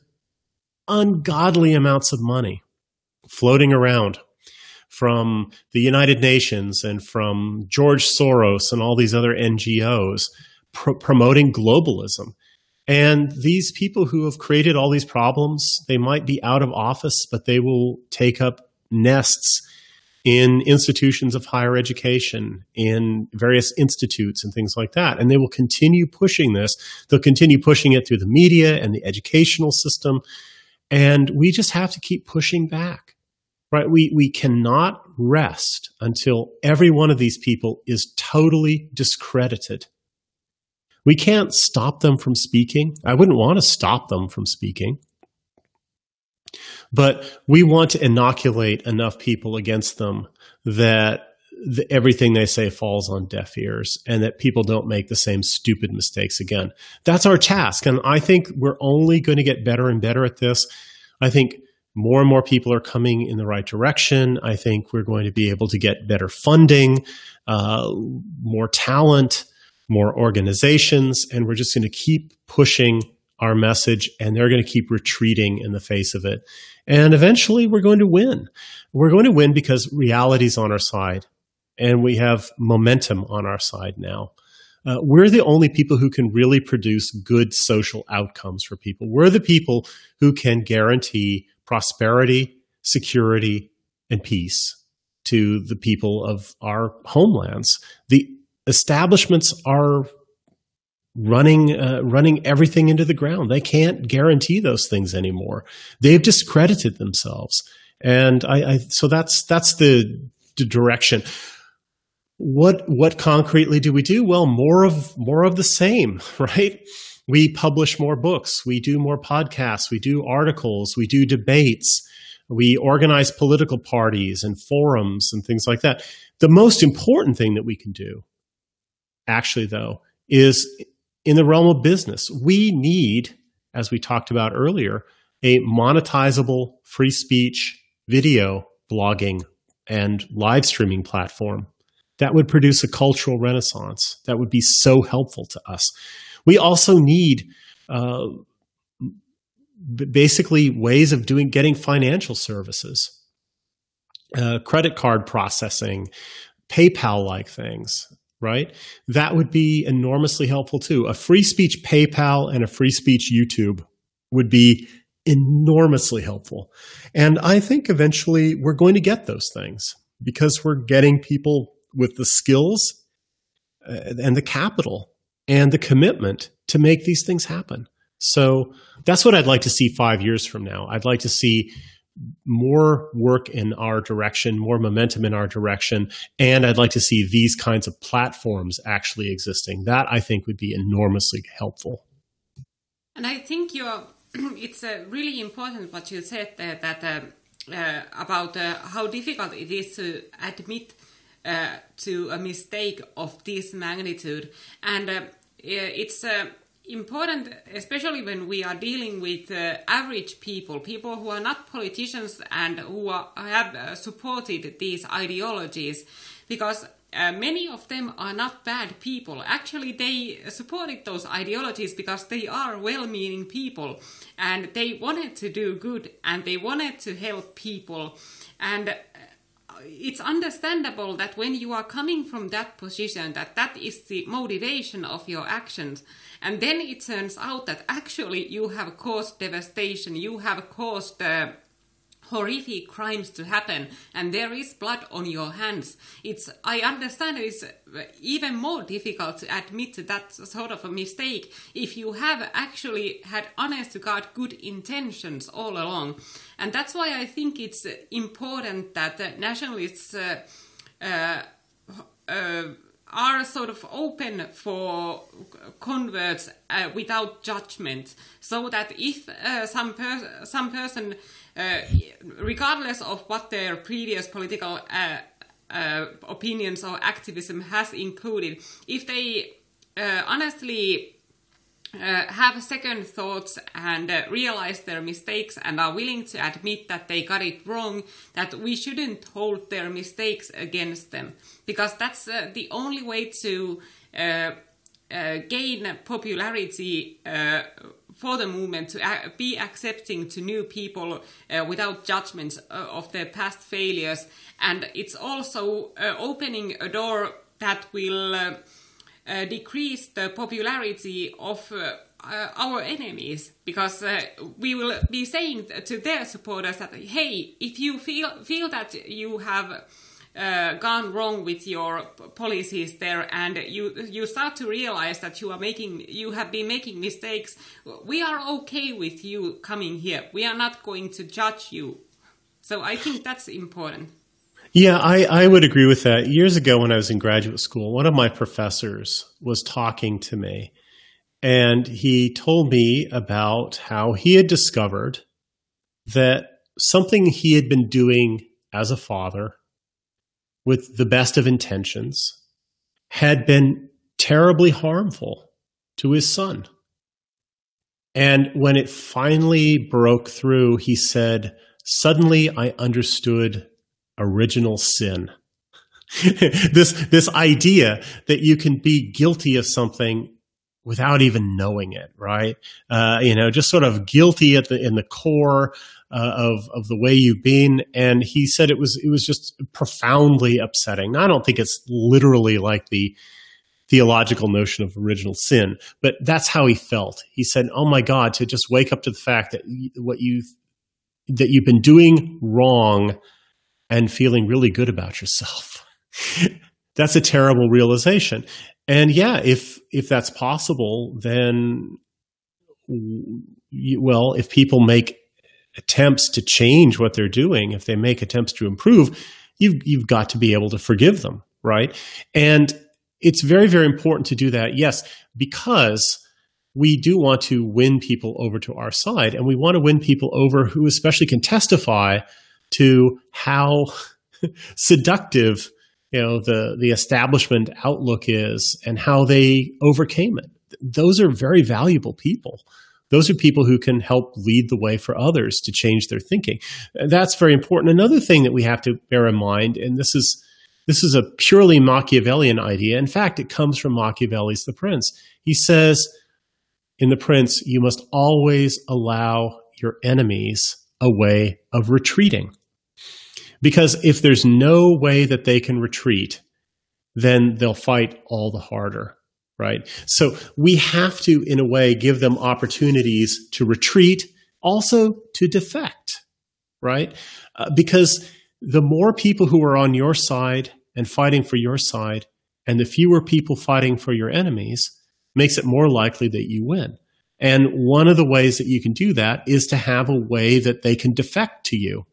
ungodly amounts of money floating around from the United Nations and from George Soros and all these other NGOs promoting globalism. And these people who have created all these problems, they might be out of office, but they will take up nests in institutions of higher education, in various institutes and things like that. And they will continue pushing this. They'll continue pushing it through the media and the educational system. And we just have to keep pushing back, right? We, we cannot rest until every one of these people is totally discredited. We can't stop them from speaking. I wouldn't want to stop them from speaking. But we want to inoculate enough people against them that the, everything they say falls on deaf ears and that people don't make the same stupid mistakes again. That's our task. And I think we're only going to get better and better at this. I think more and more people are coming in the right direction. I think we're going to be able to get better funding, uh, more talent, more organizations, and we're just going to keep pushing our message and they're going to keep retreating in the face of it. And eventually we're going to win. We're going to win because reality's on our side and we have momentum on our side now. Uh, we're the only people who can really produce good social outcomes for people. We're the people who can guarantee prosperity, security, and peace to the people of our homelands. The establishments are running uh, running everything into the ground. They can't guarantee those things anymore. They've discredited themselves, and I, I so that's that's the, the direction what what concretely do we do? Well, more of more of the same, right? We publish more books, we do more podcasts, we do articles, we do debates, we organize political parties and forums and things like that. The most important thing that we can do, actually, though, is in the realm of business. We need, as we talked about earlier, a monetizable free speech video blogging and live streaming platform that would produce a cultural renaissance that would be so helpful to us. We also need uh, basically ways of doing getting financial services, uh, credit card processing, PayPal like things, right? That would be enormously helpful too. A free speech PayPal and a free speech YouTube would be enormously helpful. And I think eventually we're going to get those things because we're getting people with the skills uh, and the capital and the commitment to make these things happen. So that's what I'd like to see five years from now. I'd like to see more work in our direction, more momentum in our direction, and I'd like to see these kinds of platforms actually existing. That I think would be enormously helpful. And I think you're, it's uh, really important what you said there that uh, uh, about uh, how difficult it is to admit uh, to a mistake of this magnitude, and it's important, especially when we are dealing with uh, average people, people who are not politicians and who are, have uh, supported these ideologies, because uh, many of them are not bad people. Actually, they supported those ideologies because they are well meaning people and they wanted to do good and they wanted to help people. And uh, it's understandable that when you are coming from that position, that that is the motivation of your actions. And then it turns out that actually you have caused devastation, you have caused uh, horrific crimes to happen, and there is blood on your hands. It's I understand it's even more difficult to admit that sort of a mistake if you have actually had honest to God good intentions all along, and that's why I think it's important that nationalists. Uh, uh, uh, are sort of open for converts uh, without judgment, so that if uh, some per- some person, regardless of what their previous political uh, uh, opinions or activism has included, if they uh, honestly uh, have second thoughts and uh, realize their mistakes and are willing to admit that they got it wrong, that we shouldn't hold their mistakes against them. Because that's uh, the only way to uh, uh, gain popularity uh, for the movement, to be accepting to new people without judgments of their past failures. And it's also opening a door that will uh, decrease the popularity of uh, uh, our enemies because uh, we will be saying to their supporters that hey if you feel feel that you have uh, gone wrong with your policies there and you you start to realize that you are making you have been making mistakes. We are okay with you coming here. We are not going to judge you. So i think that's important. Yeah, I, I would agree with that. Years ago, when I was in graduate school, one of my professors was talking to me, and he told me about how he had discovered that something he had been doing as a father with the best of intentions had been terribly harmful to his son. And when it finally broke through, he said, Suddenly I understood original sin. this this idea that you can be guilty of something without even knowing it, right? Uh, you know, just sort of guilty at the in the core uh, of of the way you've been. And he said it was it was just profoundly upsetting. Now, I don't think it's literally like the theological notion of original sin, but that's how he felt. He said, "Oh my God, to just wake up to the fact that what you that you've been doing wrong." and feeling really good about yourself. that's a terrible realization. And yeah, if if that's possible, then well, if people make attempts to change what they're doing, if they make attempts to improve, you've you've got to be able to forgive them, right? And it's very very important to do that. Yes, because we do want to win people over to our side, and we want to win people over who especially can testify to how seductive you know the the establishment outlook is and how they overcame it those are very valuable people Those are people who can help lead the way for others to change their thinking. That's very important. Another thing that we have to bear in mind, and this is this is a purely Machiavellian idea. In fact, it comes from Machiavelli's The Prince. He says in The Prince, you must always allow your enemies a way of retreating. Because if there's no way that they can retreat, then they'll fight all the harder, right? So we have to, in a way, give them opportunities to retreat, also to defect, right? Uh, because the more people who are on your side and fighting for your side, and the fewer people fighting for your enemies, makes it more likely that you win. And one of the ways that you can do that is to have a way that they can defect to you.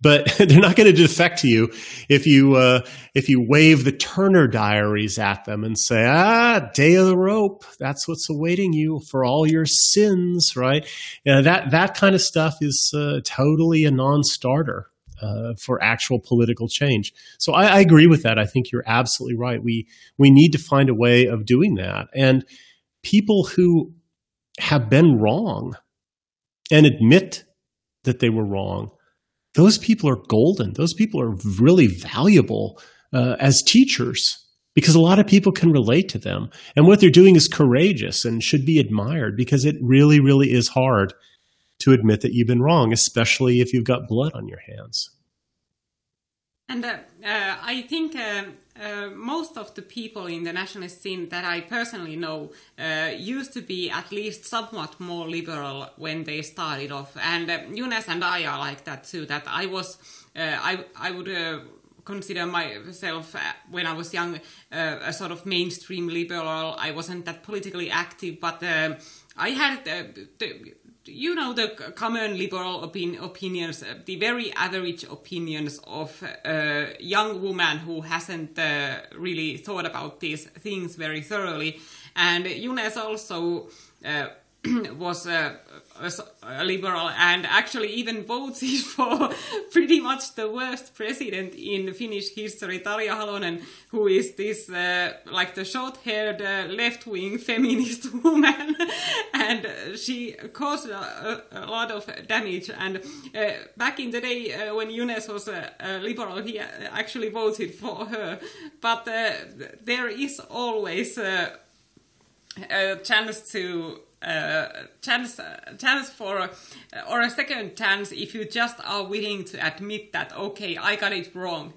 But they're not going to defect to you if you uh, if you wave the Turner Diaries at them and say, "Ah, day of the rope. That's what's awaiting you for all your sins." Right? You know, that that kind of stuff is uh, totally a non-starter uh, for actual political change. So I, I agree with that. I think you're absolutely right. We we need to find a way of doing that, and people who have been wrong and admit that they were wrong those people are golden. Those people are really valuable uh, as teachers because a lot of people can relate to them. And what they're doing is courageous and should be admired because it really, really is hard to admit that you've been wrong, especially if you've got blood on your hands. And uh, uh, I think uh, uh, most of the people in the nationalist scene that I personally know uh, used to be at least somewhat more liberal when they started off. And uh, and I are like that too. That I was, I I would consider myself when I was young a sort of mainstream liberal. I wasn't that politically active, but I had the, you know the common liberal opin- opinions, uh, the very average opinions of a young woman who hasn't uh, really thought about these things very thoroughly. And Younes also uh, was a, liberal and actually even voted for pretty much the worst president in Finnish history, Tarja Halonen, who is this uh, like the short-haired uh, left-wing feminist woman, and she caused a, a, lot of damage. And uh, back in the day uh, when Younes was a, liberal, he actually voted for her. But uh, there is always a chance to uh, chance chance for uh, or a second chance if you just are willing to admit that okay I got it wrong.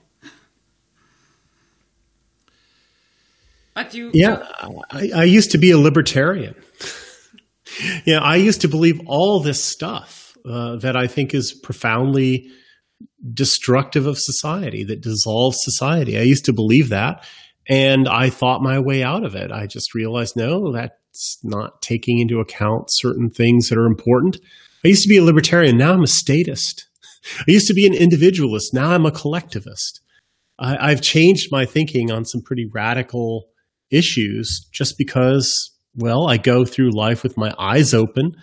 but you yeah I, I used to be a libertarian. yeah, I used to believe all this stuff uh, that I think is profoundly destructive of society that dissolves society. I used to believe that. And I thought my way out of it. I just realized, no, that it's not taking into account certain things that are important. I used to be a libertarian. Now I'm a statist. I used to be an individualist. Now I'm a collectivist. I, have changed my thinking on some pretty radical issues just because, well, I go through life with my eyes open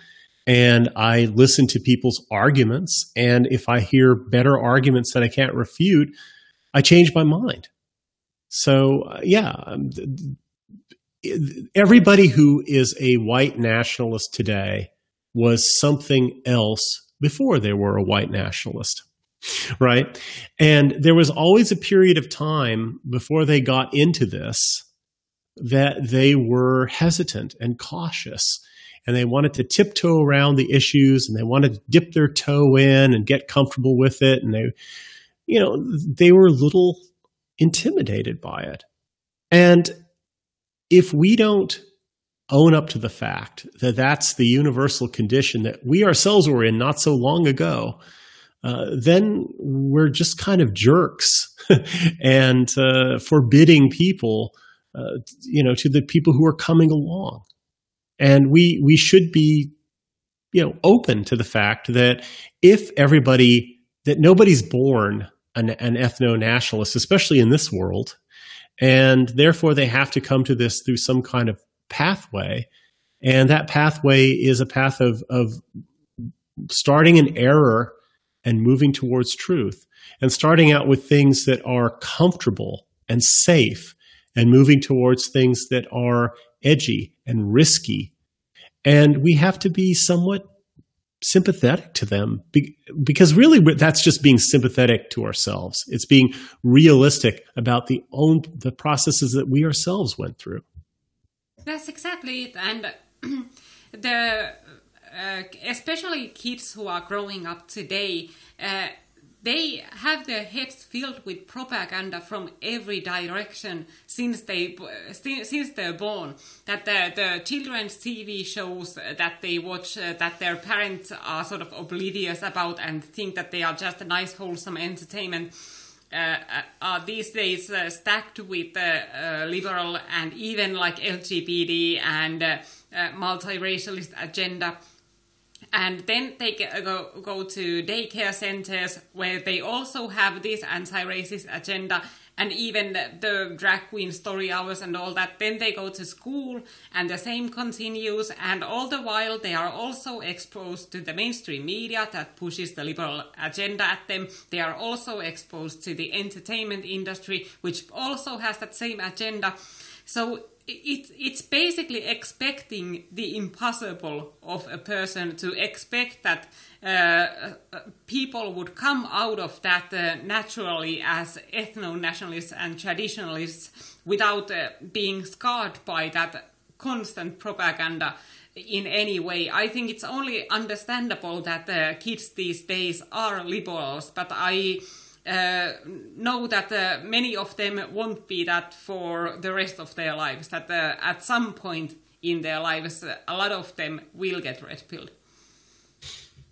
and I listen to people's arguments. And if I hear better arguments that I can't refute, I change my mind. So, uh, yeah, um, everybody who is a white nationalist today was something else before they were a white nationalist. Right. And there was always a period of time before they got into this that they were hesitant and cautious and they wanted to tiptoe around the issues and they wanted to dip their toe in and get comfortable with it. And they, you know, they were a little intimidated by it. And if we don't own up to the fact that that's the universal condition that we ourselves were in not so long ago, uh, then we're just kind of jerks and uh, forbidding people, uh, you know, to the people who are coming along. And we we should be, you know, open to the fact that if everybody that nobody's born an, an ethno nationalist, especially in this world, and therefore, they have to come to this through some kind of pathway. And that pathway is a path of, of starting an error and moving towards truth, and starting out with things that are comfortable and safe, and moving towards things that are edgy and risky. and we have to be somewhat sympathetic to them because really that's just being sympathetic to ourselves. It's being realistic about the own the processes that we ourselves went through. That's exactly it, and the uh, especially kids who are growing up today. Uh, they have their heads filled with propaganda from every direction since they since they're born. That the, the children's TV shows that they watch, uh, that their parents are sort of oblivious about and think that they are just a nice, wholesome entertainment. Uh, uh are these days uh, stacked with uh, uh, liberal and even like LGBT and multiracialist agenda and then they uh, go, go to daycare centers where they also have this anti-racist agenda and even the drag queen story hours and all that. Then they go to school and the same continues. And all the while they are also exposed to the mainstream media that pushes the liberal agenda at them. They are also exposed to the entertainment industry which also has that same agenda so it, it's basically expecting the impossible of a person to expect that uh, uh, people would come out of that uh, naturally as ethno nationalists and traditionalists without uh, being scarred by that constant propaganda in any way. I think it's only understandable that uh, kids these days are liberals, but I uh, know that uh, many of them won't be that for the rest of their lives. That uh, at some point in their lives, uh, a lot of them will get red pilled.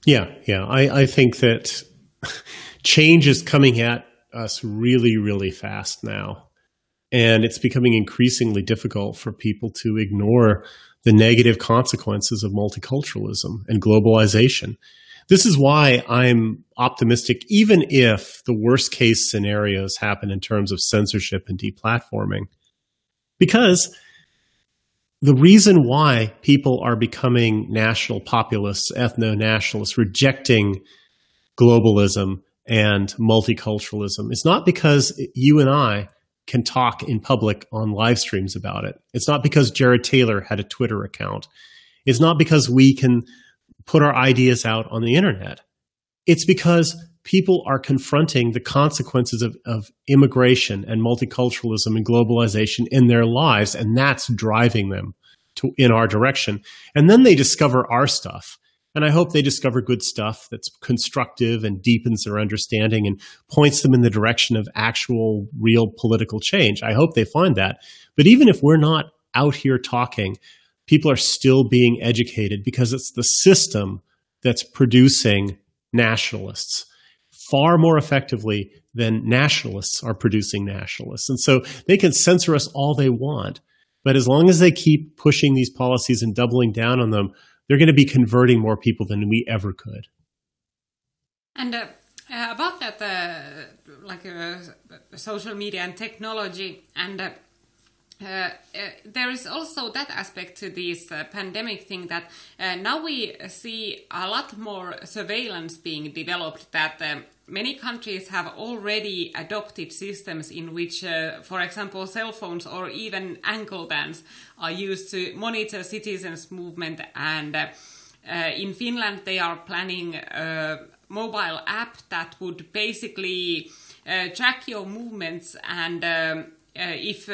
Yeah, yeah. I, I think that change is coming at us really, really fast now. And it's becoming increasingly difficult for people to ignore the negative consequences of multiculturalism and globalization. This is why I'm optimistic, even if the worst case scenarios happen in terms of censorship and deplatforming. Because the reason why people are becoming national populists, ethno nationalists, rejecting globalism and multiculturalism is not because you and I can talk in public on live streams about it. It's not because Jared Taylor had a Twitter account. It's not because we can put our ideas out on the internet. It's because people are confronting the consequences of, of immigration and multiculturalism and globalization in their lives, and that's driving them to in our direction. And then they discover our stuff. And I hope they discover good stuff that's constructive and deepens their understanding and points them in the direction of actual, real political change. I hope they find that. But even if we're not out here talking, people are still being educated because it's the system that's producing nationalists far more effectively than nationalists are producing nationalists. And so they can censor us all they want. But as long as they keep pushing these policies and doubling down on them, they're going to be converting more people than we ever could. And uh, uh about that, uh, like uh, social media and technology, and uh, uh, there is also that aspect to this uh, pandemic thing that uh, now we see a lot more surveillance being developed that um, many countries have already adopted systems in which, uh, for example, cell phones or even ankle bands are used to monitor citizens' movement. And in Finland, they are planning a mobile app that would basically track your movements and um, if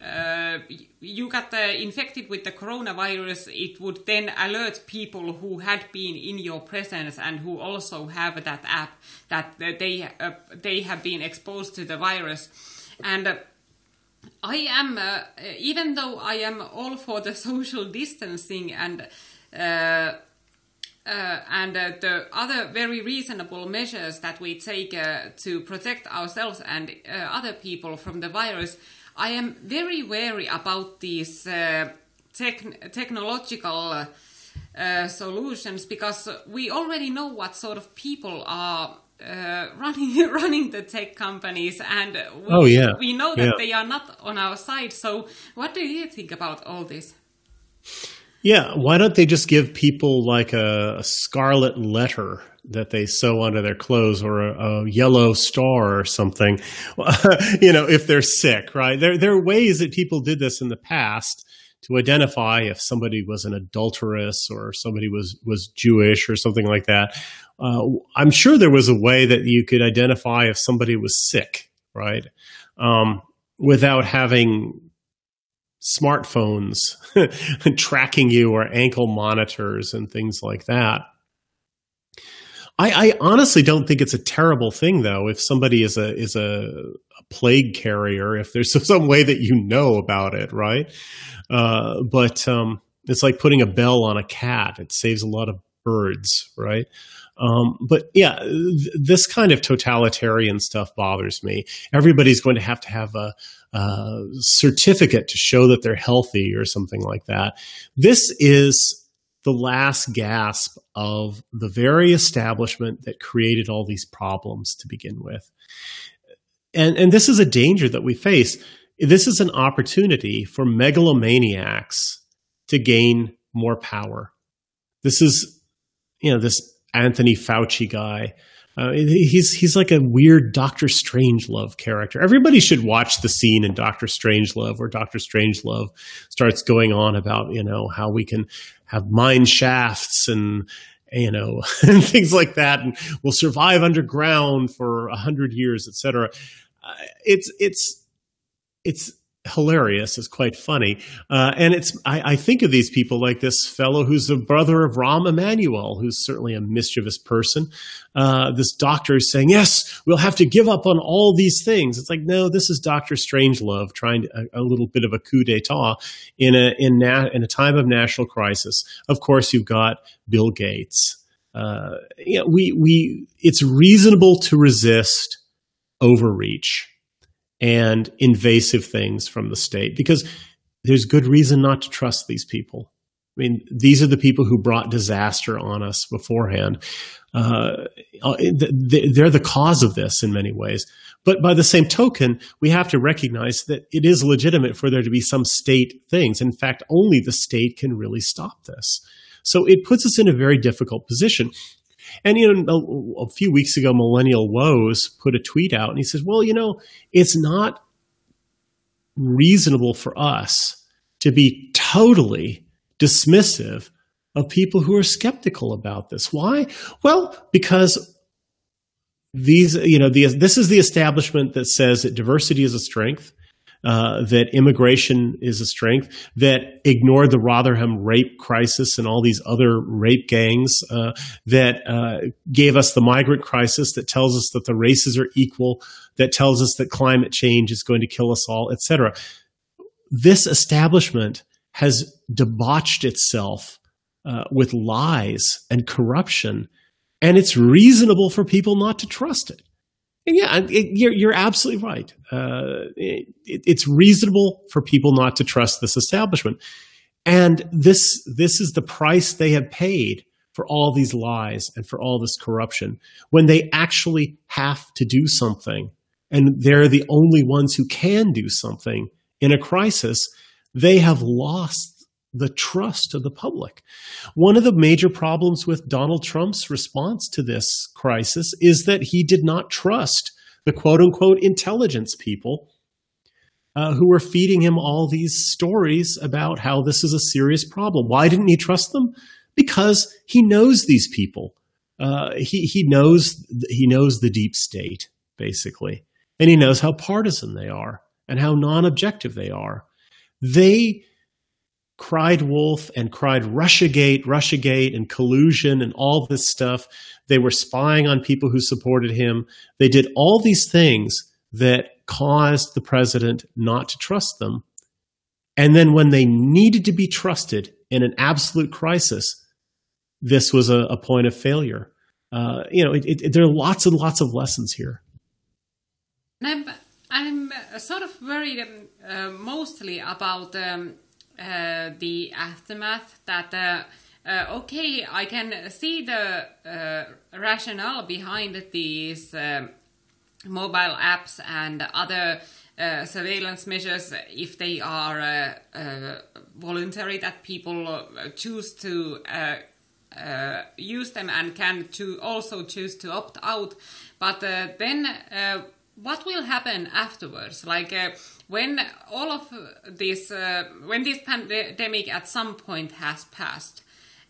uh, you got uh, infected with the coronavirus, it would then alert people who had been in your presence and who also have that app that uh, they uh, they have been exposed to the virus. And uh, I am, uh, even though I am all for the social distancing and uh, and the other very reasonable measures that we take to protect ourselves and other people from the virus, I am very wary about these uh, tech- technological uh, solutions because we already know what sort of people are uh, running running the tech companies, and we, oh, yeah. we know that yeah. they are not on our side. So, what do you think about all this? Yeah, why don't they just give people like a, a scarlet letter that they sew onto their clothes or a, a yellow star or something, you know, if they're sick, right? There, there are ways that people did this in the past to identify if somebody was an adulteress or somebody was was Jewish or something like that. Uh, I'm sure there was a way that you could identify if somebody was sick, right? Um, without having smartphones tracking you or ankle monitors and things like that. I, I, honestly don't think it's a terrible thing, though. If somebody is a is a, a plague carrier, if there's some way that you know about it, right? Uh, but um, it's like putting a bell on a cat; it saves a lot of birds, right? Um, but yeah, th- this kind of totalitarian stuff bothers me. Everybody's going to have to have a, a certificate to show that they're healthy or something like that. This is the last gasp of the very establishment that created all these problems to begin with. And, and this is a danger that we face. This is an opportunity for megalomaniacs to gain more power. This is, you know, this Anthony Fauci guy uh, he's he's like a weird Doctor Strangelove character. Everybody should watch the scene in Doctor Strangelove where Doctor Strangelove starts going on about you know how we can have mine shafts and you know and things like that, and we'll survive underground for a hundred years, etc. Uh, it's it's it's hilarious. It's quite funny. Uh, and it's I, I, think of these people like this fellow who's the brother of Rahm Emanuel, who's certainly a mischievous person. Uh, this doctor is saying, yes, we'll have to give up on all these things. It's like, no, this is Dr. Strangelove trying to, a, a, little bit of a coup d'etat in a, in, na- in a time of national crisis. Of course, you've got Bill Gates. Uh, you know, we, we, it's reasonable to resist overreach and invasive things from the state because there's good reason not to trust these people. I mean, these are the people who brought disaster on us beforehand. Uh, uh they're the cause of this in many ways. But by the same token, we have to recognize that it is legitimate for there to be some state things. In fact, only the state can really stop this. So it puts us in a very difficult position. And you know, a, a few weeks ago, Millennial Woes put a tweet out, and he says, "Well, you know, it's not reasonable for us to be totally dismissive of people who are skeptical about this. Why? Well, because these, you know, the, this is the establishment that says that diversity is a strength uh, that immigration is a strength, that ignored the Rotherham rape crisis and all these other rape gangs, uh, that uh, gave us the migrant crisis, that tells us that the races are equal, that tells us that climate change is going to kill us all, etc. This establishment has debauched itself uh, with lies and corruption, and it's reasonable for people not to trust it yeah, it, you're, you're absolutely right. Uh, it, it's reasonable for people not to trust this establishment. And this, this is the price they have paid for all these lies and for all this corruption when they actually have to do something and they're the only ones who can do something in a crisis, they have lost the trust of the public. One of the major problems with Donald Trump's response to this crisis is that he did not trust the quote unquote intelligence people uh, who were feeding him all these stories about how this is a serious problem. Why didn't he trust them? Because he knows these people. Uh, he he knows he knows the deep state basically, and he knows how partisan they are and how non-objective they are. They cried wolf and cried Russiagate, Russiagate, and collusion and all this stuff. They were spying on people who supported him. They did all these things that caused the president not to trust them. And then when they needed to be trusted in an absolute crisis, this was a, a point of failure. Uh, you know, it, it, there are lots and lots of lessons here. I'm, I'm sort of worried um, uh, mostly about um, uh, the aftermath that uh, uh, okay i can see the uh, rationale behind these uh, mobile apps and other uh, surveillance measures if they are voluntary that people choose to use them and can to also choose to opt out but then what will happen afterwards? Like, uh, when all of this, uh, when this pandemic at some point has passed,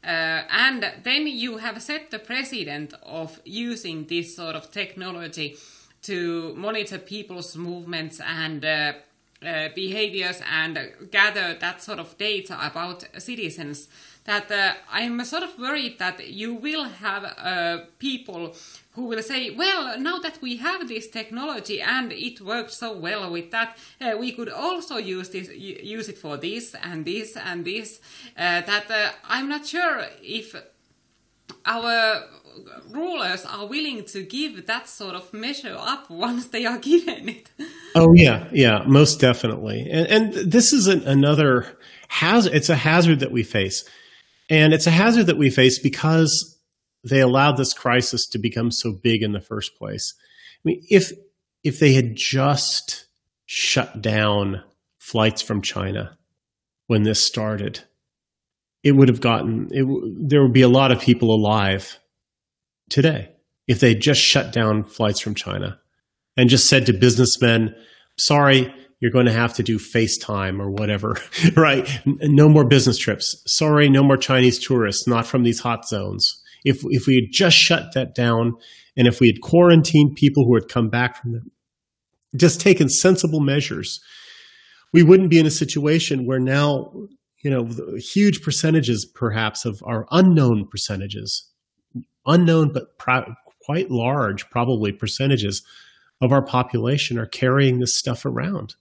uh, and then you have set the precedent of using this sort of technology to monitor people's movements and uh, uh, behaviors and gather that sort of data about citizens that uh, I'm sort of worried that you will have uh, people who will say, well, now that we have this technology and it worked so well with that, uh, we could also use this, use it for this and this and this. Uh, that uh, I'm not sure if our rulers are willing to give that sort of measure up once they are given it. Oh yeah, yeah, most definitely. And, and this is an, another hazard. It's a hazard that we face, and it's a hazard that we face because they allowed this crisis to become so big in the first place. I mean, if if they had just shut down flights from China when this started, it would have gotten it, there would be a lot of people alive today if they just shut down flights from China and just said to businessmen, "Sorry, you're going to have to do FaceTime or whatever, right? No more business trips. Sorry, no more Chinese tourists, not from these hot zones." if if we had just shut that down and if we had quarantined people who had come back from them, just taken sensible measures, we wouldn't be in a situation where now, you know, huge percentages perhaps of our unknown percentages, unknown but pro- quite large probably percentages of our population are carrying this stuff around.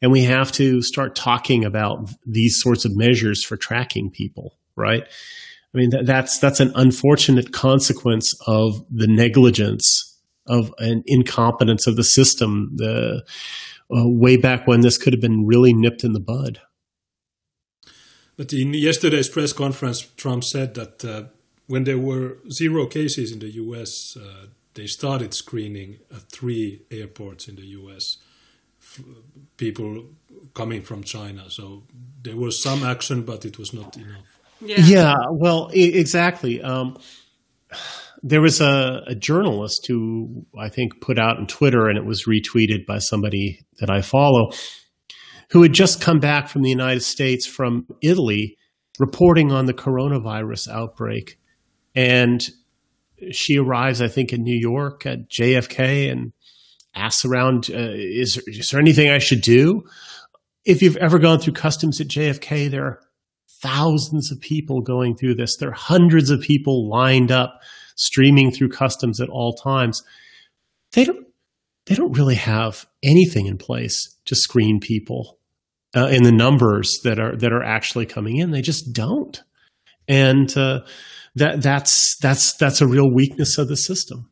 And we have to start talking about these sorts of measures for tracking people, right? I mean, that, that's that's an unfortunate consequence of the negligence of an incompetence of the system. The uh, way back when this could have been really nipped in the bud. But in yesterday's press conference, Trump said that uh, when there were zero cases in the U.S., uh, they started screening at three airports in the U.S. people coming from China. So there was some action, but it was not enough. Yeah, yeah well, exactly. Um, there was a, a, journalist who I think put out on Twitter, and it was retweeted by somebody that I follow, who had just come back from the United States from Italy reporting on the coronavirus outbreak. And she arrives, I think, in New York at JFK and asks around, uh, is, is there anything I should do? If you've ever gone through customs at JFK, there are thousands of people going through this. There are hundreds of people lined up streaming through customs at all times. They don't they don't really have anything in place to screen people uh, in the numbers that are that are actually coming in. They just don't, and uh, that that's that's that's a real weakness of the system.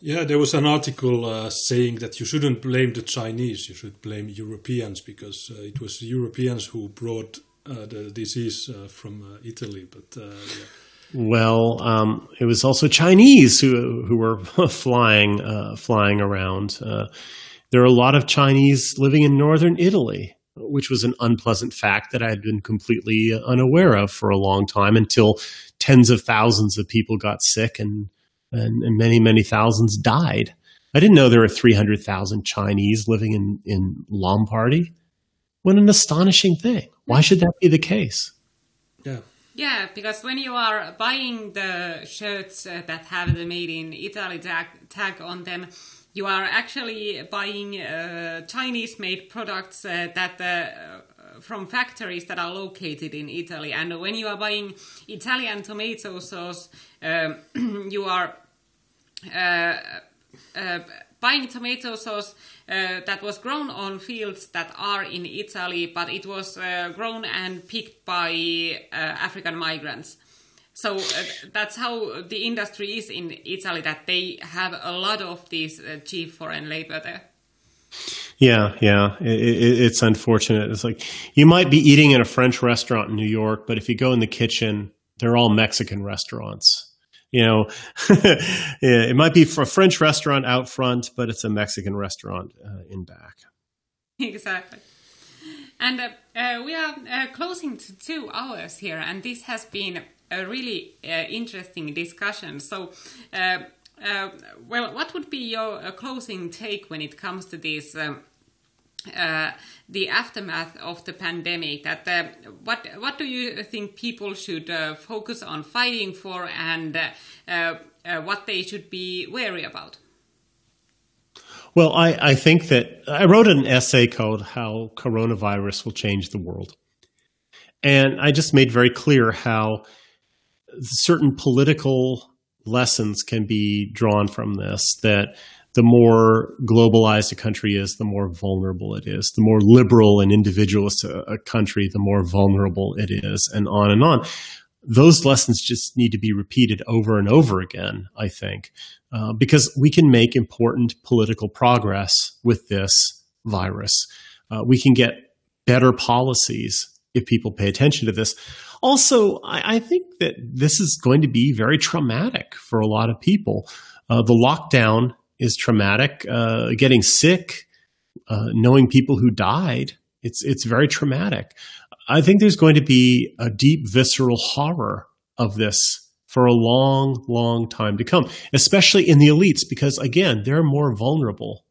Yeah, there was an article uh, saying that you shouldn't blame the Chinese; you should blame Europeans because uh, it was the Europeans who brought uh, the disease uh, from uh, Italy, but yeah. Well, um, it was also Chinese who who were flying uh, flying around. Uh, there are a lot of Chinese living in northern Italy, which was an unpleasant fact that I had been completely unaware of for a long time until tens of thousands of people got sick and and, and many many thousands died. I didn't know there were three hundred thousand Chinese living in in Lombardy. What an astonishing thing. Why should that be the case? Yeah. Yeah, because when you are buying the shirts uh, that have the made in Italy tag, tag on them, you are actually buying uh, Chinese made products uh, that uh, from factories that are located in Italy. And when you are buying Italian tomato sauce, um, you are uh, uh, buying tomato sauce uh, that was grown on fields that are in Italy, but it was uh, grown and picked by uh, African migrants. So uh, that's how the industry is in Italy, that they have a lot of these cheap foreign labor there. Yeah, yeah, it, it, it's unfortunate. It's like you might be eating in a French restaurant in New York, but if you go in the kitchen, they're all Mexican restaurants you know, it might be for a French restaurant out front, but it's a Mexican restaurant uh, in back. Exactly. And uh, uh, we are uh, closing to two hours here, and this has been a really uh, interesting discussion. So, uh, well, what would be your closing take when it comes to this? Um, uh, the aftermath of the pandemic. That uh, what what do you think people should uh, focus on fighting for, and uh, uh, what they should be wary about? Well, I, I think that I wrote an essay called "How Coronavirus Will Change the World," and I just made very clear how certain political lessons can be drawn from this. That the more globalized a country is, the more vulnerable it is. The more liberal and individualist a, a country, the more vulnerable it is, and on and on. Those lessons just need to be repeated over and over again, I think, uh, because we can make important political progress with this virus. Uh, we can get better policies if people pay attention to this. Also, I, I, think that this is going to be very traumatic for a lot of people. Uh, the lockdown is traumatic. Uh, getting sick, uh, knowing people who died, it's it's very traumatic. I think there's going to be a deep visceral horror of this for a long, long time to come, especially in the elites, because again, they're more vulnerable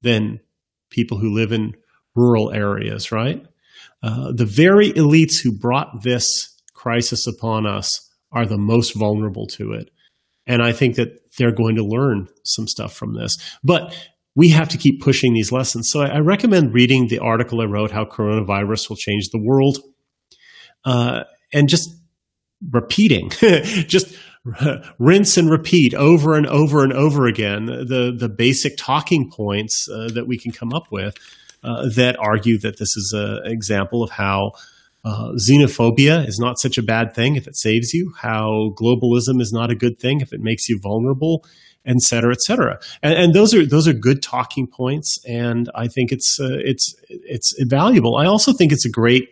than people who live in rural areas, right? Uh, the very elites who brought this crisis upon us are the most vulnerable to it. And I think that they're going to learn some stuff from this. But we have to keep pushing these lessons. So I, recommend reading the article I wrote, How Coronavirus Will Change the World, uh, and just repeating, just rinse and repeat over and over and over again the, the basic talking points uh, that we can come up with uh, that argue that this is an example of how uh, xenophobia is not such a bad thing if it saves you, how globalism is not a good thing if it makes you vulnerable, et cetera, et cetera. And, and those are those are good talking points, and I think it's uh, it's it's valuable. I also think it's a great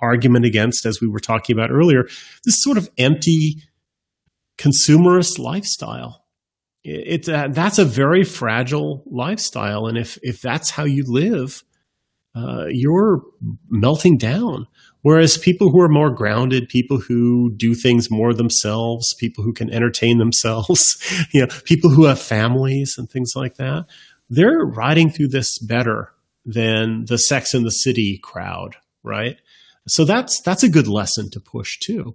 argument against, as we were talking about earlier, this sort of empty consumerist lifestyle. It's uh, that's a very fragile lifestyle, and if if that's how you live, uh, you're melting down. Whereas people who are more grounded, people who do things more themselves, people who can entertain themselves, you know, people who have families and things like that, they're riding through this better than the Sex in the City crowd, right? So that's that's a good lesson to push too.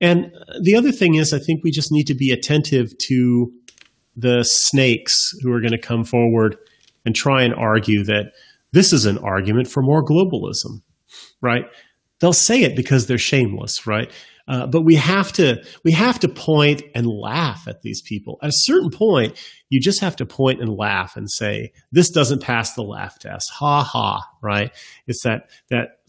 And the other thing is, I think we just need to be attentive to the snakes who are going to come forward and try and argue that this is an argument for more globalism, right? they'll say it because they're shameless, right? Uh, but we have to we have to point and laugh at these people. At a certain point, you just have to point and laugh and say, "This doesn't pass the laugh test." Ha ha! Right? It's that that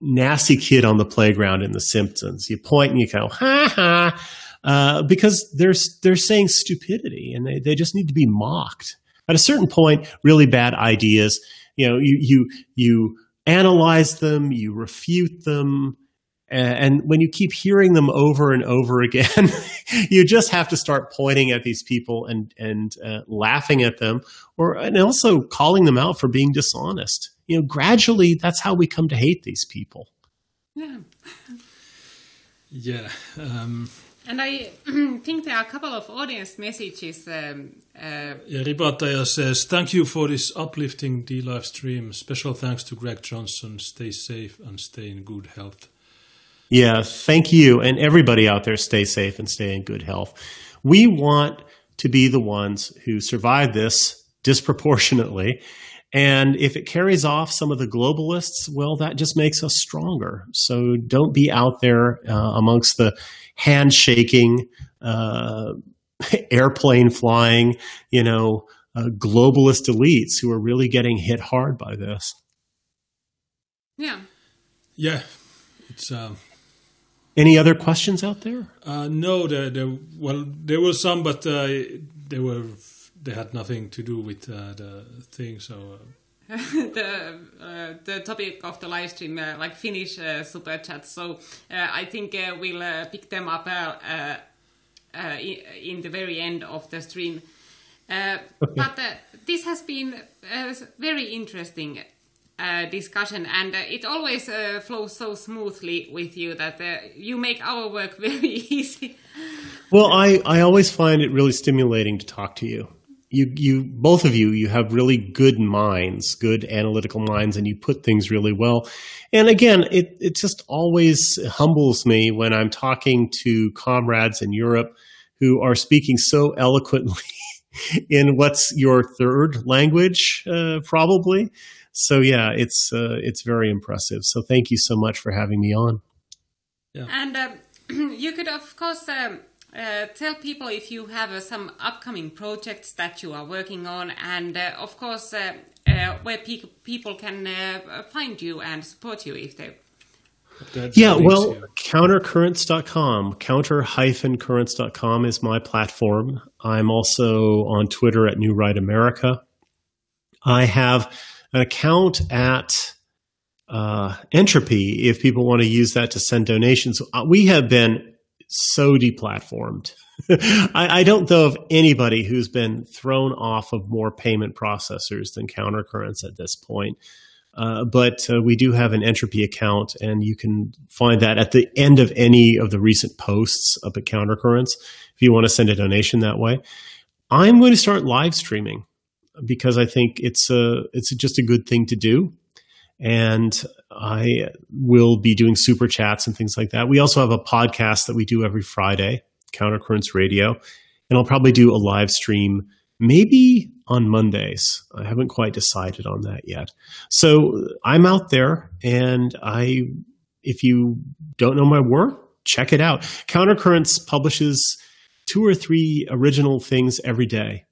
nasty kid on the playground in The Simpsons. You point and you go, "Ha ha!" Uh, because they're they're saying stupidity and they, they just need to be mocked. At a certain point, really bad ideas, you know, you you you analyze them, you refute them. And when you keep hearing them over and over again, you just have to start pointing at these people and and uh, laughing at them, or and also calling them out for being dishonest. You know, gradually, that's how we come to hate these people. Yeah. Yeah. Um, and I think there are a couple of audience messages. Um, uh, yeah, Ribataya says, Thank you for this uplifting DLive stream. Special thanks to Greg Johnson. Stay safe and stay in good health. Yeah, thank you. And everybody out there, stay safe and stay in good health. We want to be the ones who survive this disproportionately. And if it carries off some of the globalists, well, that just makes us stronger. So don't be out there uh, amongst the handshaking, uh, airplane flying, you know, uh, globalist elites who are really getting hit hard by this. Yeah. Yeah. It's. Um, Any other questions out there? Uh, no, there, there, well, there were some, but uh, they were they had nothing to do with uh, the thing. So uh, the uh, the topic of the live stream, uh, like Finnish uh, super chats. So uh, I think uh, we'll uh, pick them up in, in, the very end of the stream. Okay. But this has been a very interesting discussion, and it always flows so smoothly with you that you make our work very easy. Well, I, I always find it really stimulating to talk to you you you both of you you have really good minds, good analytical minds, and you put things really well. And again, it it just always humbles me when I'm talking to comrades in Europe who are speaking so eloquently in what's your third language, uh, probably. So yeah, it's uh, it's very impressive. So thank you so much for having me on. Yeah. And uh, you could, of course, um, uh, tell people if you have uh, some upcoming projects that you are working on, and uh, of course, uh, uh, where pe- people can find you and support you if they. yeah, well, countercurrents.com, counter-currents.com is my platform. I'm also on Twitter at New Right America. I have an account at uh, Entropy if people want to use that to send donations. We have been so deplatformed. I, I, don't know of anybody who's been thrown off of more payment processors than Counter-Currents at this point. Uh, but uh, we do have an entropy account, and you can find that at the end of any of the recent posts up at Counter-Currents if you want to send a donation that way. I'm going to start live streaming because I think it's a it's just a good thing to do and I will be doing super chats and things like that. We also have a podcast that we do every Friday, Counter-Currents Radio, and I'll probably do a live stream maybe on Mondays. I haven't quite decided on that yet. So I'm out there, and I, if you don't know my work, check it out. Counter-Currents publishes two or three original things every day,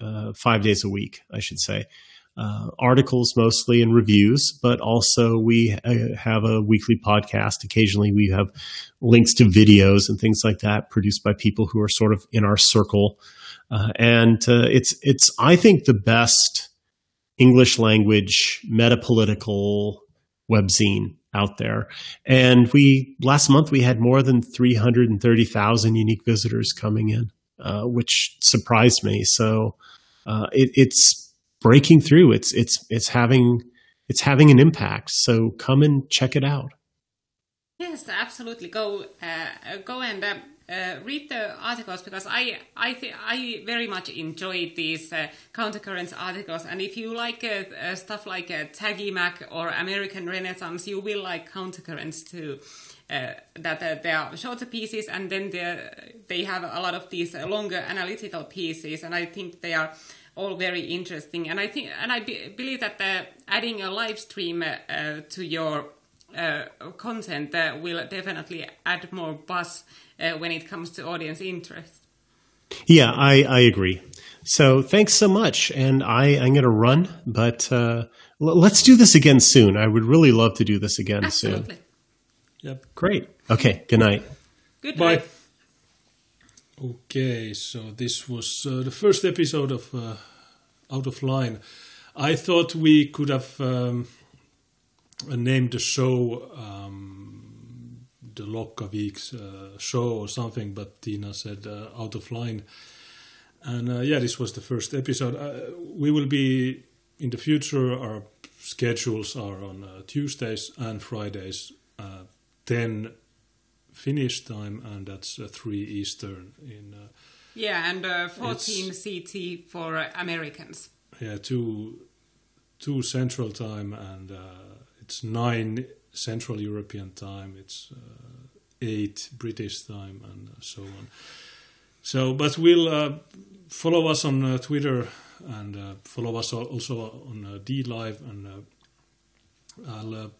uh, five days a week, I should say uh, articles mostly and reviews, but also we uh, have a weekly podcast. Occasionally, we have links to videos and things like that produced by people who are sort of in our circle. Uh, and uh, it's it's I think the best English language metapolitical webzine out there. And we last month we had more than three hundred and thirty thousand unique visitors coming in, uh, which surprised me. So uh, it, it's breaking through. It's it's it's having it's having an impact. So come and check it out. Yes, absolutely. Go uh, go and uh, uh, read the articles because I I th- I very much enjoyed these uh, Counter-Currents articles. And if you like uh, uh, stuff like uh, Takimag or American Renaissance, you will like Counter-Currents too. that they are shorter pieces, and then they have a lot of these longer analytical pieces, and I think they are all very interesting. And I think, and I be, believe that uh, adding a live stream uh, to your uh, content uh, will definitely add more buzz uh, when it comes to audience interest. Yeah, I, I agree. So thanks so much. And I, I'm going to run, but uh, l- let's do this again soon. I would really love to do this again Absolutely. soon. Yep. Great. Okay. Good night. Good night. Bye. Okay, so this was uh, the first episode of uh, Out of Line. I thought we could have um, named the show um, the Lokkaviks uh, show or something, but Tina said uh, Out of Line. And uh, yeah, this was the first episode. Uh, we will be in the future, our schedules are on Tuesdays and Fridays, 10 Finnish time, and that's uh, three Eastern in. Uh, yeah, and uh, fourteen CT for uh, Americans. Yeah, two two Central time, and uh, it's nine Central European time. It's uh, eight British time, and so on. So, but we'll follow us on Twitter and follow us also on DLive, and I'll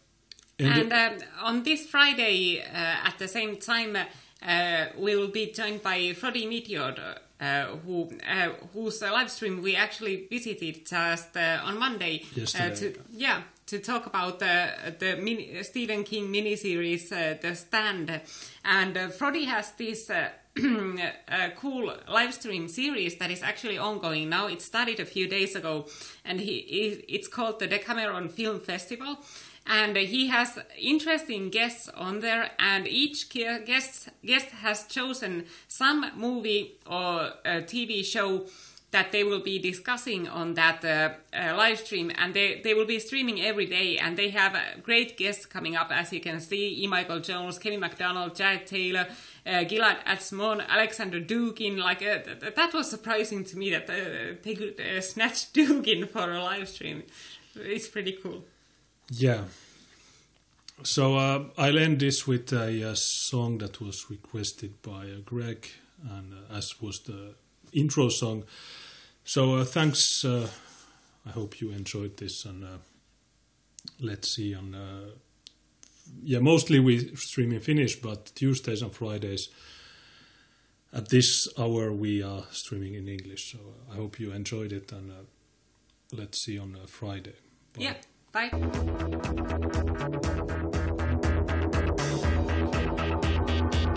and um, on this Friday, uh, at the same time, uh, we will be joined by Frodi Midjord, uh, who uh, whose live stream we actually visited just uh, on Monday. Yesterday. to, yeah, to talk about the the mini, Stephen King miniseries, The Stand, and uh, Frodi has this. cool live stream series that is actually ongoing now. It started a few days ago, and he, it's called the Decameron Film Festival and he has interesting guests on there and each guest guest has chosen some movie or tv show that they will be discussing on that uh, uh, live stream and they, they will be streaming every day and they have uh, great guests coming up as you can see e michael jones kevin macdonald jared taylor uh, Gilad Atzmon, Alexander Dugin. Like uh, th- that was surprising to me that uh, they could uh, snatch Dugin for a live stream. It's pretty cool. Yeah. So uh, I'll end this with a, uh song that was requested by uh, Greg, and uh, as was the intro song. So uh, thanks. Uh, I hope you enjoyed this, and uh, let's see on. Yeah, mostly we stream in Finnish, but Tuesdays and Fridays at this hour we are streaming in English. So I hope you enjoyed it, and let's see on Friday. Bye. Yeah. Bye.